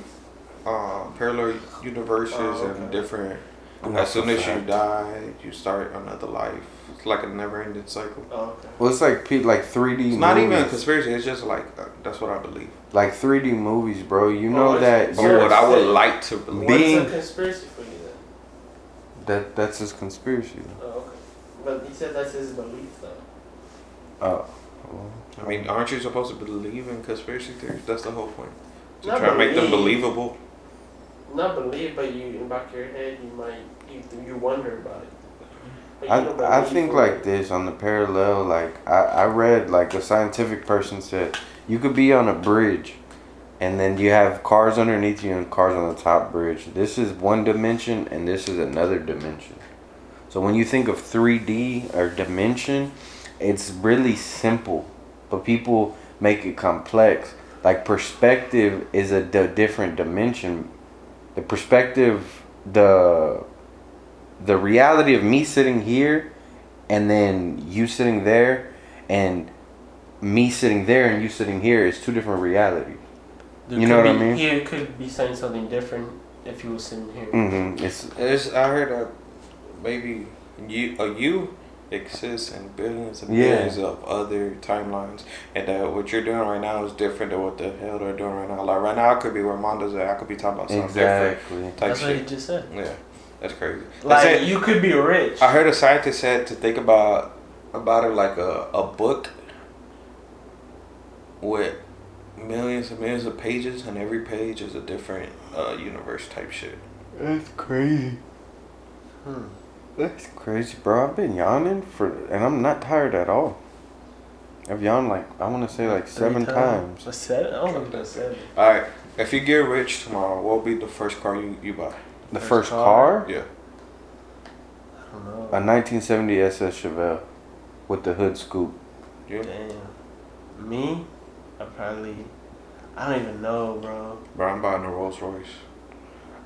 uh, parallel universes Oh, and different. That's as soon a as you die, you start another life. It's like a never-ending cycle. Oh, okay. Well, it's like pe- like 3D It's not even a conspiracy. It's just like uh, that's what I believe. like 3D movies, bro. You Oh, know it's- that oh, what I would like to believe. Being- What's a conspiracy for you then? That that's his conspiracy. Oh, okay. But he said that's his belief though. Oh. well, I mean, aren't you supposed to believe in conspiracy theories? That's the whole point. To Not try to make them believable. Not believe, but you in back of your head you might you you wonder about it. But I, I think like it. this on the parallel. Like I, I read like a scientific person said you could be on a bridge, and then you have cars underneath you and cars on the top bridge. This is one dimension, and this is another dimension. So when you think of 3D or dimension, it's really simple, but people make it complex. Like perspective is a d- different dimension. The perspective, the the reality of me sitting here and then you sitting there, and me sitting there and you sitting here is two different realities. There You know could what I be- mean? He could be saying something different if he was sitting here. Mm-hmm. It's It's, I heard that maybe you a you exists in billions and Yeah. billions of other timelines, and that what you're doing right now is different than what the hell they're doing right now. Like right now, I could be where Mondo's at. I could be talking about something different exactly. type That's what he just said. Yeah, that's crazy. They Like said- you could be rich. I heard a scientist said to think about about it like a, a book with millions and millions of pages, and every page is a different uh, universe type shit. That's crazy. Hmm. That's crazy, bro. I've been yawning for, and I'm not tired at all. I've yawned like I want to say like Three seven times. A seven? I don't think that's seven. All right, if you get rich tomorrow, what will be the first car you, you buy? The First first car? car, Yeah, I don't know. a 1970 SS Chevelle with the hood scoop. yeah. Damn. Me? I probably. I don't even know, bro. Bro, I'm buying a Rolls Royce.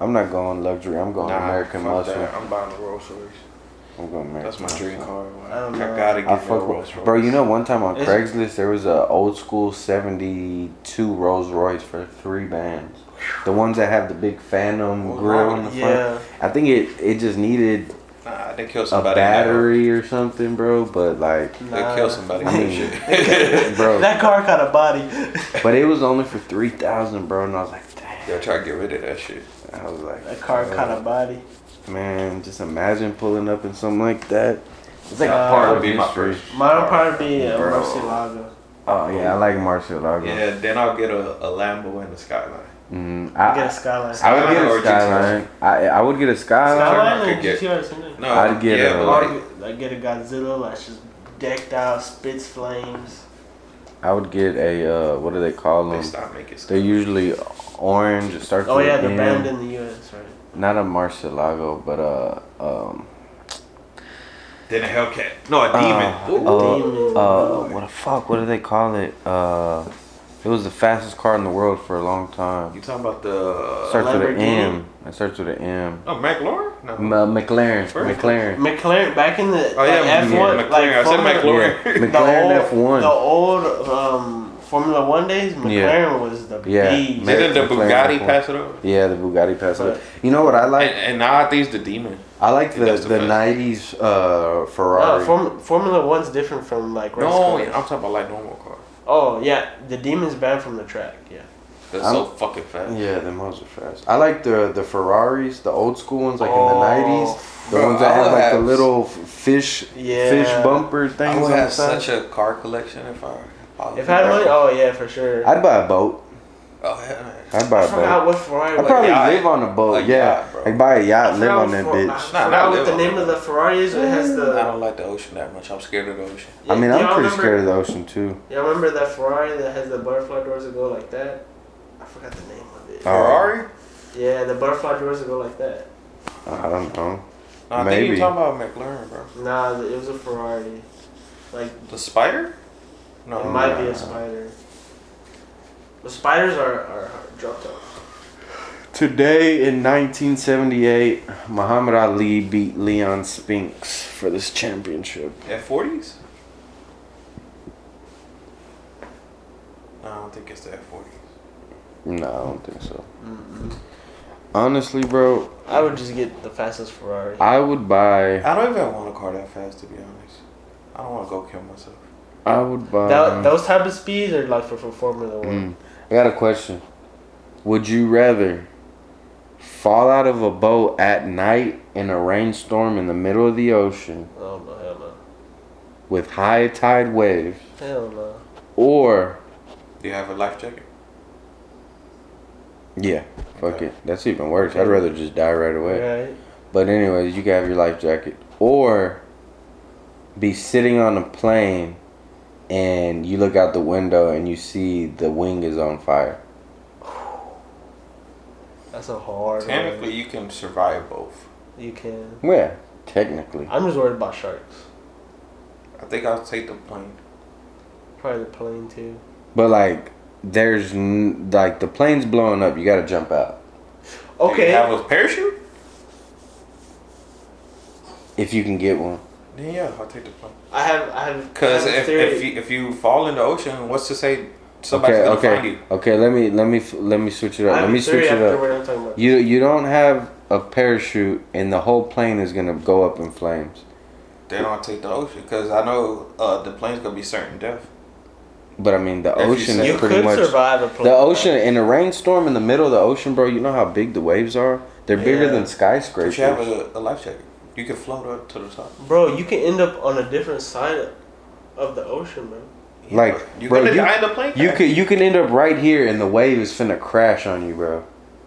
I'm not going luxury. I'm going American fuck muscle. that. I'm buying a Rolls Royce. I'm going American. That's my muscle. dream car. I don't I gotta I get me a fuck Rolls Royce. bro. You know, one time on Is- Craigslist there was a old school '72 Rolls Royce for three bands. The ones that have the big Phantom grill wrong on the front. Yeah. I think it it just needed Nah, they kill a somebody. in that battery or something, bro. But like, They kill somebody. I mean, that shit. bro. That car got a body. But it was only for three thousand, bro. And I was like, Gotta damn. try to get rid of that shit. I was like, That car fuck. caught a body. Man, just imagine pulling up in something like that. It's like Uh, a part of would be my history. first. Mine would probably be a Bro. Murcielago. Oh yeah, I like Murcielago. Yeah, then I'll get a, a Lambo and a Skyline. Mm, I get I, a Skyline. I would get a skyline. I I would get a skyline. Skyline I get- GTR, same thing. No, I'd get yeah, a- but Or like, get- get a Godzilla, like just decked out, spits flames. I would get a uh, what do they call they them? stop making. They're usually orange. It starts. Oh yeah, an the M. band in the U.S. Right. Not a Murcielago, but a um. Then a Hellcat. No, a Demon. Uh, Ooh. Demon. Uh, uh, what the fuck? What do they call it? Uh, it was the fastest car in the world for a long time. You talking about the Starts with an Lamborghini? M. It starts with an M. Oh, McLaurin? No. M- uh, McLaren. Where? McLaren. McLaren back in the Oh, yeah, like, F1, McLaren. like I said Formula- McLaren. Yeah, The McLaren old, F1. The old um, Formula One days, McLaren was the Yeah. beast. Didn't the McLaren Bugatti F1. pass it over? Yeah, the Bugatti passed it. But- You know what I like? And, and now I think it's the Demon. I like the the the '90s uh, No, Ferrari. Form, Formula One's different from like race No, cars. I'm talking about like normal car. Oh yeah, the Demon's banned from the track. Yeah. That's I'm- so fucking fast. yeah, the most are fast. I like the the Ferraris, the old school ones, like Oh, in the '90s. The bro, ones that I have would like the little fish Yeah. fish bumper things. I would on have side. such a car collection if I. I If I had money, oh yeah, for sure. I'd buy a boat. Oh, hell, I'd buy I a boat. forgot what Ferrari. I'd was. probably yacht. live on a boat. A yeah, yacht, bro. like buy a I yacht, live on that what- bitch. I Nah, forgot not what live the on name it. of the Ferrari is. It has I the. don't like the ocean that much. I'm scared of the ocean. I mean, I'm pretty remember- scared of the ocean too. Yeah, remember that Ferrari that has the butterfly doors that go like that? I forgot the name of it. Oh. Ferrari? Yeah, the butterfly doors that go like that. I don't know. No, I think Maybe. you're talking about McLaren, bro. Nah, it was a Ferrari. Like The Spider? No, it might be a spider. The spiders are are, are dropped off. Today in 1978, Muhammad Ali beat Leon Spinks for this championship. F40s? No, I don't think it's the F40s. No, I don't think so. Mm-mm. Honestly, bro, I would just get the fastest Ferrari. I would buy. I don't even want a car that fast, to be honest. I don't want to go kill myself. I would buy. That, those type of speeds are like for, for Formula One. Mm. I got a question. Would you rather fall out of a boat at night in a rainstorm in the middle of the ocean Oh no, hell no, with high tide waves, hell no. or Do you have a life jacket? yeah, fuck Okay. it, that's even worse. I'd rather just die right away. Right? But anyways, you can have your life jacket, or be sitting on a plane and you look out the window and you see the wing is on fire. That's a hard. one. Technically, you can survive both. you can. Yeah, technically. I'm just worried about sharks. I think I'll take the plane. Probably the plane too. But like, there's n- like the plane's blowing up. You gotta jump out. Do you Okay. have a parachute? If you can get one. Then yeah, I'll take the plane. I have I have Because I have a if, if, you, if you fall in the ocean, what's to say somebody's okay, gonna okay, find you? okay. Let me let me let me switch it up. Let me switch it up. we're done talking about You you don't have a parachute and the whole plane is gonna go up in flames. Then I'll take the ocean because I know uh, the plane's gonna be certain death. But I mean, the If ocean—you is pretty could much survive a plane the ocean in a rainstorm in the middle of the ocean, bro. You know how big the waves are? They're bigger Yeah. than But you have a, a life jacket. You can float up to the top. Bro, you can end up on a different side of the ocean, bro. Like, you're bro, gonna you- die in the plane. You crash. could you can end up right here and the wave is finna crash on you, bro.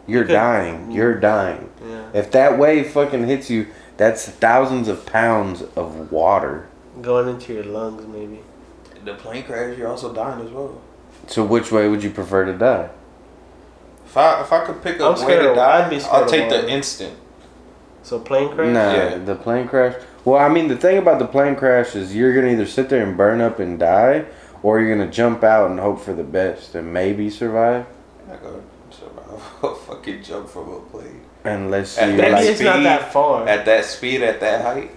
You're could- dying. You're dying. Yeah. If that wave fucking hits you, that's thousands of pounds of water. Going into your lungs, maybe. the plane crash. You're also dying as well. So which way would you prefer to die? If I if I could pick I'm a way scared to die, I'd be I'll take the instant. So plane crash. Nah, Yeah. the plane crash. Well, I mean, the thing about the plane crash is you're gonna either sit there and burn up and die, or you're gonna jump out and hope for the best and maybe survive. i'm gonna survive. I'll fucking jump from a plane Unless At you Maybe that like, it's not that far. at that speed, at that height.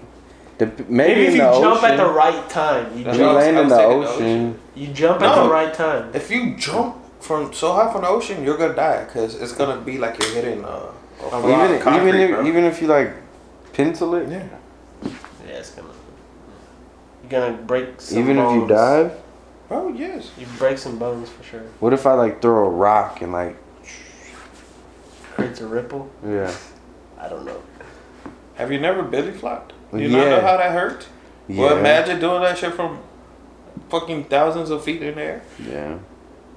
the, maybe, maybe, if you jump ocean. at the right time, you if That's you what jump. I was- land I in the taking the ocean, You jump at No. the right time. If you jump from so high from the ocean, you're gonna die because it's gonna be like you're hitting uh, a Even- block even concrete, even if even if you like pencil it, yeah. Yeah, it's gonna. You're gonna break some even if you dive. Oh yes. You break some bones for sure. What if I like throw a rock and like Creates a ripple. yeah I don't know. Have you never belly flopped? Do you Yeah. not know how that hurt? yeah Well, imagine doing that shit from fucking thousands of feet in the air. yeah.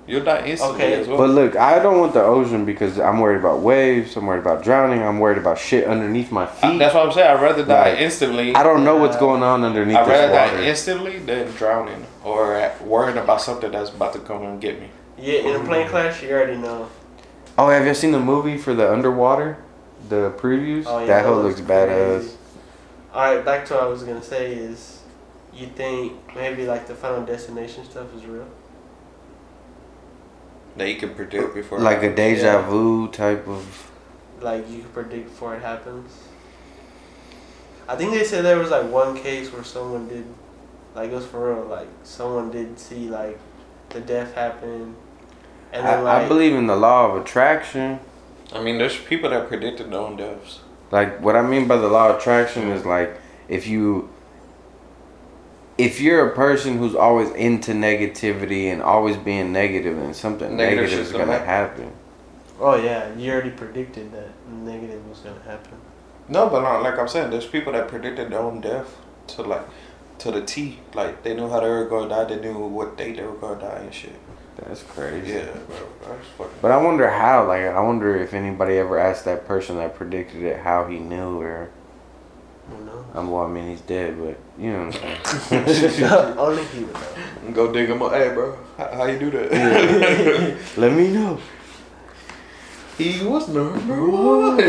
You'll die instantly Okay. as well. But look, I don't want the ocean because I'm worried about waves. I'm worried about drowning. I'm worried about shit underneath my I- feet. that's what I'm saying. I'd rather die Like, instantly. I don't know what's going on underneath I'd rather this die instantly than drowning or worrying about something that's about to come and get me. Yeah, in a plane crash, you already know. Oh, have you seen the movie for the underwater? The previews? Oh yeah, that hoe looks badass. All right, back to what I was gonna say is, you think maybe like the Final Destination stuff is real? That you can predict before. Like a deja Yeah. vu type of. Like you can predict before it happens. I think they said there was like one case where someone did, like it was for real. Like someone did see like the death happen, and then I, like I believe in the law of attraction. I mean, there's people that predicted their own deaths. Like what I mean by the law of attraction is like if you if you're a person who's always into negativity and always being negative, then something Negative negative is gonna gonna happen. oh yeah, you already predicted that negative was gonna happen. No, but not, like I'm saying, there's people that predicted their own death to like to the T. Like they knew how they were going to die. They knew what date they were going to die and shit. That's crazy. Yeah, bro. That's fucking. But I wonder how. Like I wonder if anybody ever asked that person that predicted it how he knew or. You know. Um, well, I mean he's dead, but you know what I'm saying. Only he would know. Go dig him up. Hey, bro. How, how you do that? Let me know. he was number one.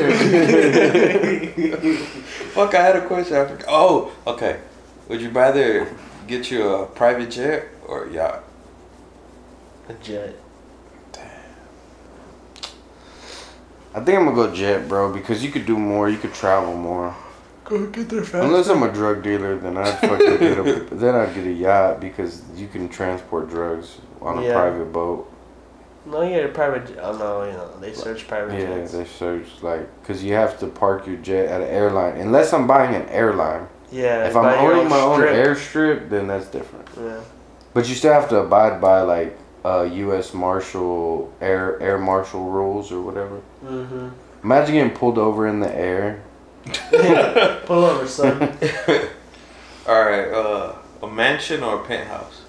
Fuck, I had a question. I forgot. Oh, okay. Would you rather get you a private jet or a yacht? A jet. Damn. I think I'm gonna go jet, bro, because you could do more. You could travel more. Go get there fast. Unless I'm a drug dealer, then I'd fucking get a then I'd get a yacht because you can transport drugs on a Yeah. private boat. No, you get a private. Oh no, you know they search private Yeah, jets. they search like because you have to park your jet at an airline unless I'm buying an airline. Yeah. if I'm your owning my own strip. airstrip, then that's different. Yeah. But you still have to abide by like uh, U.S. Marshal air air marshal rules or whatever. Mm-hmm. Imagine getting pulled over in the air. Pull over, son. All right. Uh, a mansion or a penthouse?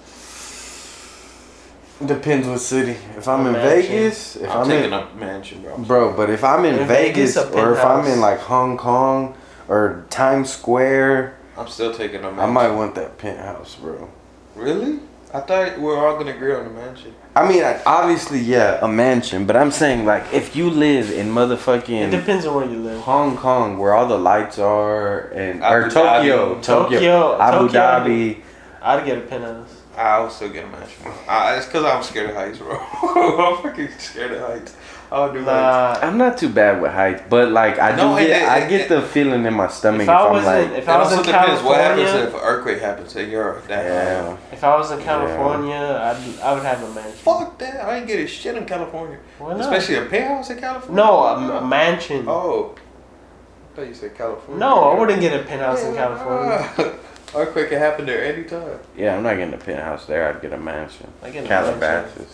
Depends what city. If I'm in Mansion. Vegas, if I'm, I'm, taking in, a mansion, bro. bro. But if I'm in, In Vegas, Vegas, or if I'm in like Hong Kong or Times Square, I'm still taking a mansion. I might want that penthouse, bro. Really? I thought we were all gonna agree on the mansion. I mean, I- obviously, yeah, a mansion. But I'm saying like if you live in motherfucking. it depends on where you live. Hong Kong, where all the lights are, and or Tokyo, Tokyo, Tokyo, Abu Tokyo. Dhabi. I'd get a penthouse. I will still get a mansion. I, it's because I'm scared of heights, bro. I'm fucking scared of heights. I'll do that. Nah. I'm not too bad with heights, but like I do No, it- get, it- I it- get the feeling in my stomach If if, I I'm was like, in, if I was also in depends what happens California, if an earthquake happens and you're that high. yeah, if I was in California, I'd I would have a mansion. Fuck that! I ain't getting shit in California, Why not? especially a penthouse in California. no, a, a mansion. Oh, I thought you said California. No, I wouldn't get a penthouse in California. Earthquake can happen there anytime. yeah, I'm not getting a penthouse there. I'd get a mansion. I get a mansion.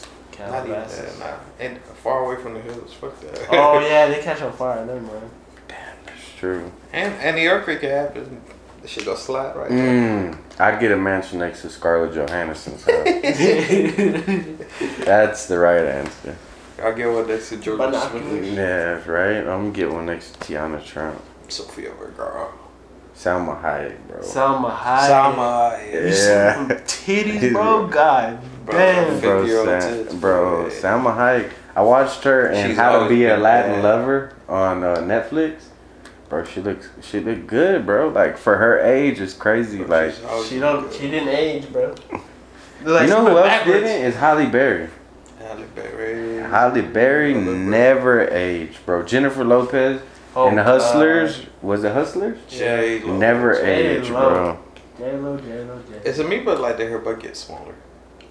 Calabasas. Not even Calabasas. that, nah. And far away from the hills. Fuck that. Oh yeah, they catch on fire. Never mind. That's true. And and the earthquake can happen. The shit go slide right there. Mm, I'd get a mansion next to Scarlett Johansson's house. That's the right answer. I'll get one next to Georgia Binoculars. Smith. Yeah, right. I'm gonna get one next to Tiana Trump. Sofia Vergara. Salma Hayek, bro. Salma Hayek. Sama. You Yeah. see them titties, bro? God Bro, damn. bro, 50-year-old Sam, bro, bro. Salma Hayek. I watched her in She's How to Be a Latin bad. Lover on uh, Netflix. Bro, she looks she looked good, bro. Like for her age, it's crazy. Like She don't. good. She didn't age, bro. Like, you know who else backwards. didn't? Is Holly Berry. Halle Berry. Holly Berry Holly Berry. never aged, bro. Jennifer Lopez Oh, and the Hustlers. Was it Hustlers? J Lo. Never J aged, bro. J Lo, J Lo, J. It's a me, but like that her butt gets smaller.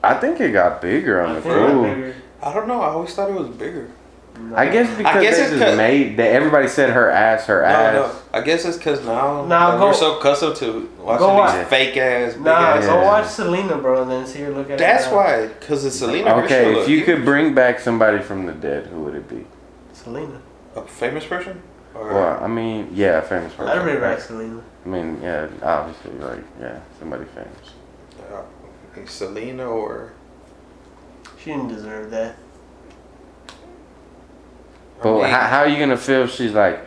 I think it got bigger on I the think crew. I'm bigger. I don't know. I always thought it was bigger. No. I guess because guess they it's just 'cause- made that everybody said her ass, her No, ass. no. I guess it's because now Nah, like, go- we're so accustomed to watching go these watch- fake ass, big Nah, ass. go watch Selena, bro, and then see her look at. That's her. why, because it's Selena. Okay, if you could bring back somebody from the dead, who would it be? Selena. a famous person, or Well, I mean, yeah, a famous person. I'd bring back right? Selena. I mean, yeah, obviously, like, yeah, somebody famous. Uh, Selena, or She didn't deserve that. I But mean, how, how are you gonna feel if she's like,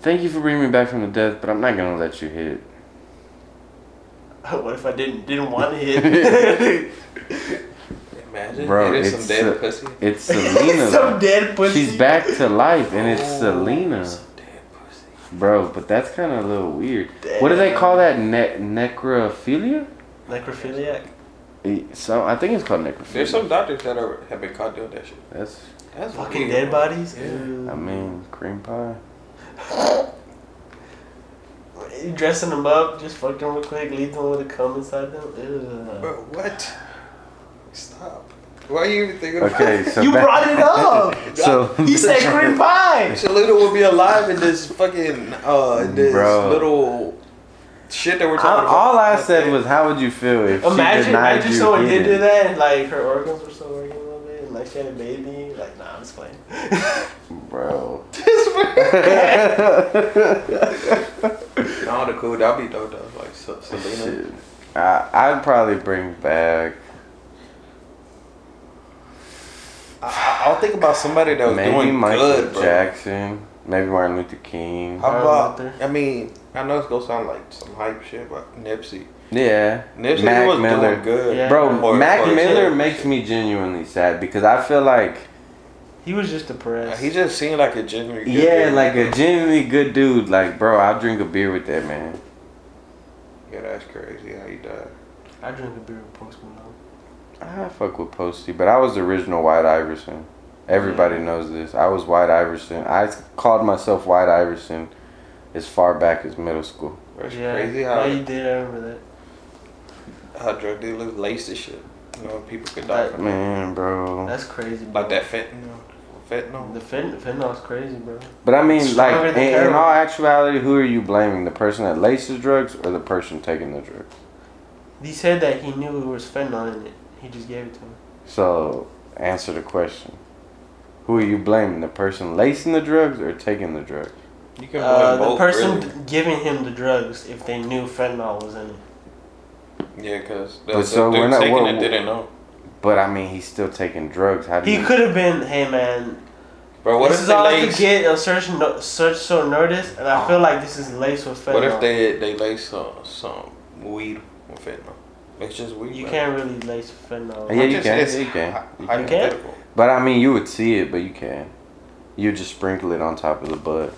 "Thank you for bringing me back from the death, but I'm not gonna let you hit." what if I didn't didn't want to hit? imagine Bro, it is it's some dead uh, pussy. It's Selena. Some dead pussy. She's back to life, and it's Oh, Selena, Some dead pussy. bro. But that's kind of a little weird. What do they call that? Ne- necrophilia? Necrophiliac. So I think it's called necrophilia. There's some doctors that are have been caught doing that shit. That's. That's Fucking weird, dead bro. bodies. Yeah. I mean, cream pie. You dressing them up, just fuck them real quick, leave them with a cum inside them. Ew. Bro, what? Stop. Why are you even thinking Okay, about so you back- brought it up. So he said cream pie. Selena will be alive in this fucking uh this Bro. little shit that we're I, talking about. all I said Okay. was, "How would you feel if Imagine, she denied imagine you someone did do that, and like her organs were still working a little bit, and like she had a baby. Like, nah, I'm just playing. bro." No, the cool. That'd be dope though. Like Se- Selena. Shit. I, I'd probably bring back I, I'll think about somebody that was maybe doing Michael good, bro. Jackson, maybe Martin Luther King. How Martin about? Luther. I mean, I know it's gonna sound like some hype shit, but Nipsey. Yeah, Nipsey Mac was Miller. doing good. Yeah. bro. Or- Mac or- Miller makes me genuinely sad because I feel like He was just depressed. He just seemed like a genuine. good yeah, dude, like a genuinely good dude. Like, bro, I'll drink a beer with that man. Yeah, that's crazy how he died. I drink a beer with Post Malone. I fuck with Posty, but I was the original White Iverson. Everybody Yeah. knows this. I was White Iverson. I called myself White Iverson as far back as middle school. Bro, It's yeah, crazy yeah, how you did. I remember that. how drug dealers lace this shit. You know, people could die Like, from it. Man, bro. That's crazy. Bro. Like that fentanyl. Fentanyl. The fent- fentanyl's crazy, bro. But I mean, Stronger like, in, in all actuality, who are you blaming? The person that laces drugs or the person taking the drugs? He said that he knew it was fentanyl in it. He just gave it to him. So, answer the question. Who are you blaming? The person lacing the drugs or taking the drugs? You can blame Uh, the both, person really. giving him the drugs, if they knew fentanyl was in it. Yeah, because the, But the so dude we're not- taking what- it didn't know. But I mean, he's still taking drugs. How do He you? could have been, hey man, Bro, what this if is they all I could get on search no, search so notice, and I feel like this is laced with fentanyl. What if they they lace some some weed with fentanyl? It's just weed. You bro. can't really lace fentanyl. Yeah, I'm you can. it's You can. You can. hypothetical. But I mean, you would see it, but you can. You just sprinkle it on top of the bud.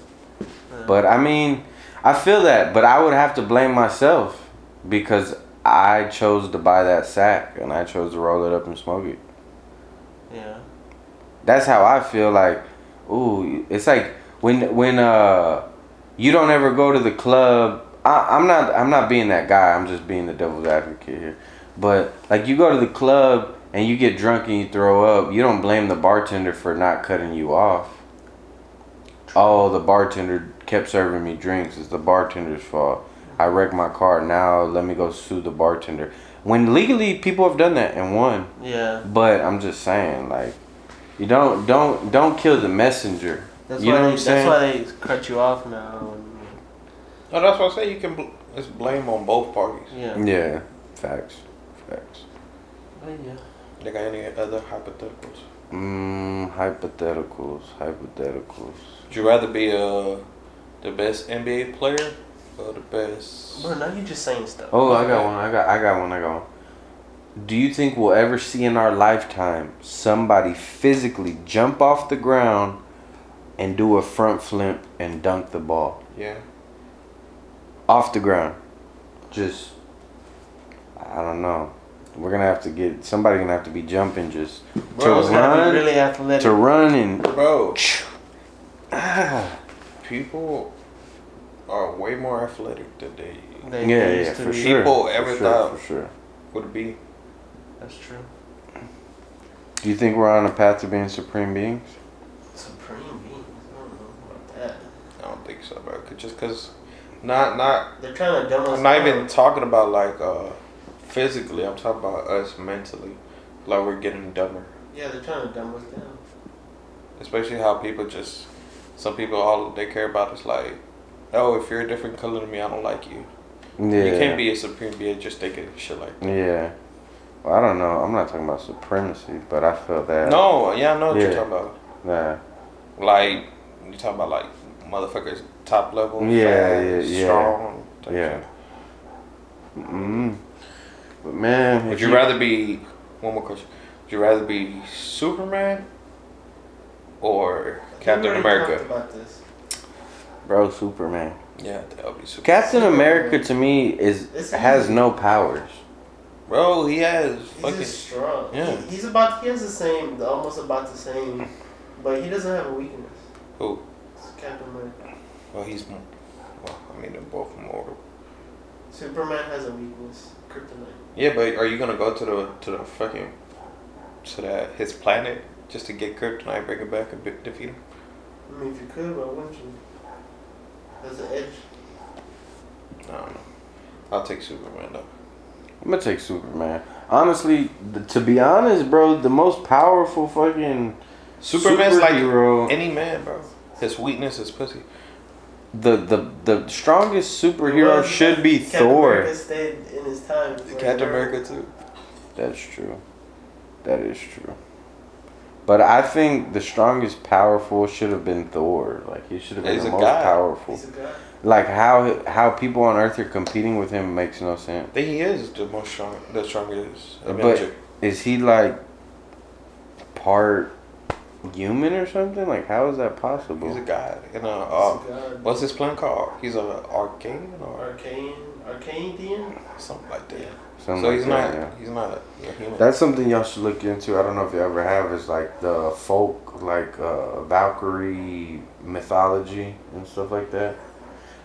But I mean, I feel that, but I would have to blame myself because I chose to buy that sack and I chose to roll it up and smoke it. yeah. That's how I feel like ooh, it's like when when uh you don't ever go to the club. I, I'm not I'm not being that guy. I'm just being the devil's advocate here. But like you go to the club and you get drunk and you throw up, you don't blame the bartender for not cutting you off. Oh, the bartender kept serving me drinks. It's the bartender's fault. I wrecked my car. Now let me go sue the bartender. When legally people have done that and won. Yeah. But I'm just saying, like, you don't don't don't kill the messenger. That's You why know they, what I'm saying? That's why they cut you off now. And, No, that's why I say. You can bl- it's blame on both parties. yeah. Yeah, facts, facts. But yeah. They got any other hypotheticals? Mm, hypotheticals, hypotheticals. Would you rather be uh the best NBA player or the best? Bro, now you're just saying stuff. Oh, I got one. I got I got one. I got one. Do you think we'll ever see in our lifetime somebody physically jump off the ground and do a front flip and dunk the ball Yeah. off the ground? Just I don't know. We're gonna have to get somebody gonna have to be jumping just Bro, to gotta run be really athletic. to run and Bro, ah. people are way more athletic than they They yeah, used yeah, to for be. sure. People for ever sure, thought- for sure. would be. That's true. Do you think we're on a path to being supreme beings? Supreme beings. I don't know about that. I don't think so, bro. 'Cause- Just because, not not. They're trying to dumb us I'm not down. even talking about like uh physically. I'm talking about us mentally. Like we're getting dumber. Yeah, they're trying to dumb us down. Especially how people just. Some people all they care about is like, oh, if you're a different color than me, I don't like you. Yeah. You can't be a supreme being just thinking shit like that. Yeah. Well, I don't know. I'm not talking about supremacy, but I feel that. No, yeah, I know what Yeah. you're talking about. Nah. Like you talking about like motherfuckers top level. Yeah, fast, yeah, yeah. Strong. type Yeah. shit. Mm. But man, Would if you rather be one more question? Would you rather be Superman or Captain America? About this. bro, Superman. Yeah, that would be Superman. Captain America to me is It's has easy. no powers. Bro, he has He's fucking. just strong. Yeah. He, he's about. He has the same, almost about the same, but he doesn't have a weakness. Who? It's Captain America. Well, he's. Well, I mean, they're both mortal. Superman has a weakness. Kryptonite. Yeah, but are you gonna go to the to the fucking to that his planet just to get Kryptonite, bring it back and be- defeat him? I mean, if you could, why wouldn't you? There's an edge. I don't know. I'll take Superman though. I'm gonna take Superman. Honestly, th- to be honest, bro, the most powerful fucking Superman's like superhero, any man, bro. His weakness is pussy. The the the strongest superhero Well, should be Captain Thor. America stayed in his time. for Captain America. America too. That's true. That is true. But I think the strongest powerful should have been Thor. Like he should have been He's the a most god. powerful. He's a guy. Like how how people on Earth are competing with him makes no sense. I think he is the most strong, the strongest But- Is he like part human or something? Like how is that possible? He's a god. And uh, He's uh, a god. what's his plan called? He's an arcane or Arcane, Arcadian. something like that. Yeah. Something so like he's that, not. yeah. He's not a human. That's something y'all should look into. I don't know if you ever have. Is like the folk, like uh, Valkyrie mythology and stuff like that.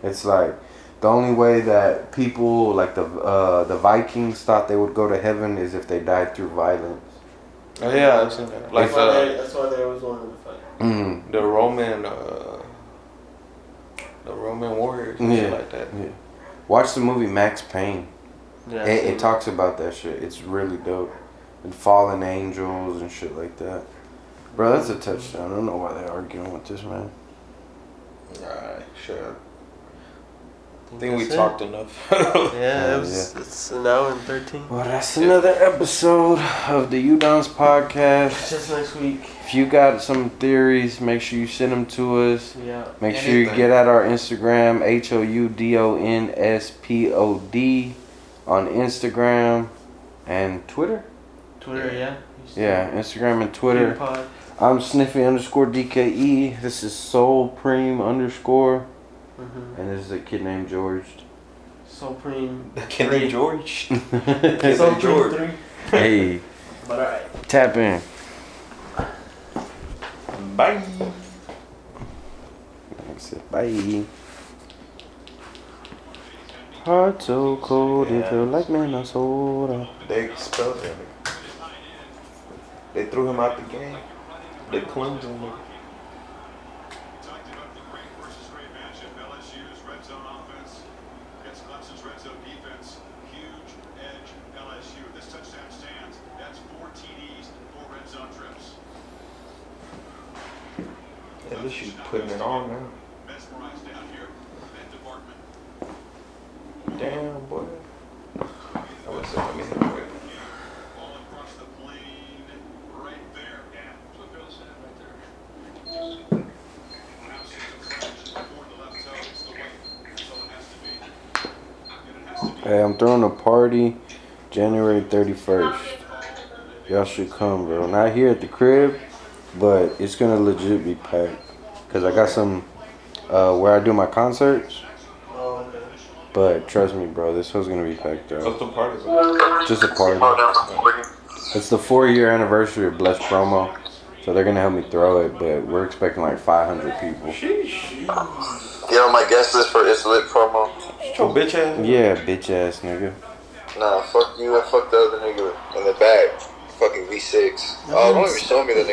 It's like the only way that people, like the uh, the Vikings, thought they would go to heaven is if they died through violence. Oh yeah, I've seen that. Like that's, why they, the that's why they always wanted to fight. Mm. the Roman, uh, the Roman warriors, and Yeah. shit like that. Yeah. Watch the movie Max Payne. Yeah. It, it talks about that shit. It's really dope. And fallen angels and shit like that. Bro, that's a touchdown. I don't know why they're arguing with this man. Alright, sure. I I think we that's it. talked enough. Yeah, Yeah, it was, it's an hour and 13. Well, that's another episode of the Houdons podcast. Just next week. If you got some theories, make sure you send them to us. Yeah. Make sure you get at our Instagram, H O U D O N S P O D, on Instagram and Twitter. Twitter, yeah. Yeah, Instagram and Twitter. Pod. I'm Sniffy underscore DKE. This is Soul Preem underscore. Mm-hmm. And this is a kid named George. Supreme. Kenny Three. George. Supreme George. 3. hey, But alright. tap in. Bye. said, bye. Heart so cold, it Yeah. feel like Minnesota. They expelled him. They threw him out the game. They cleansed him. Least you putting it on now. Mesmerized down here. That department. Damn, boy. I was saying, let me hit it. All across the plane. Right there. Yeah. That's what Bill said right there. Now sees a flash toward the left toe. It's the weight. So it has to be. And it has to be. Hey, I'm throwing a party January 31st. Y'all should come, bro. Not here at the crib, but it's gonna legit be packed. Cause I got some uh, where I do my concerts. Oh, okay. But trust me, bro, this was gonna be packed What's out. the party? Just a party. It's the four year anniversary of Blessed Promo, so they're gonna help me throw it. But we're expecting like 500 people. Get on my guest list for It's Lit promo. Your bitch ass? Yeah, bitch ass nigga. Nah, fuck you and fuck the other nigga in the back. Fucking V6. Oh, don't even show me the nigga.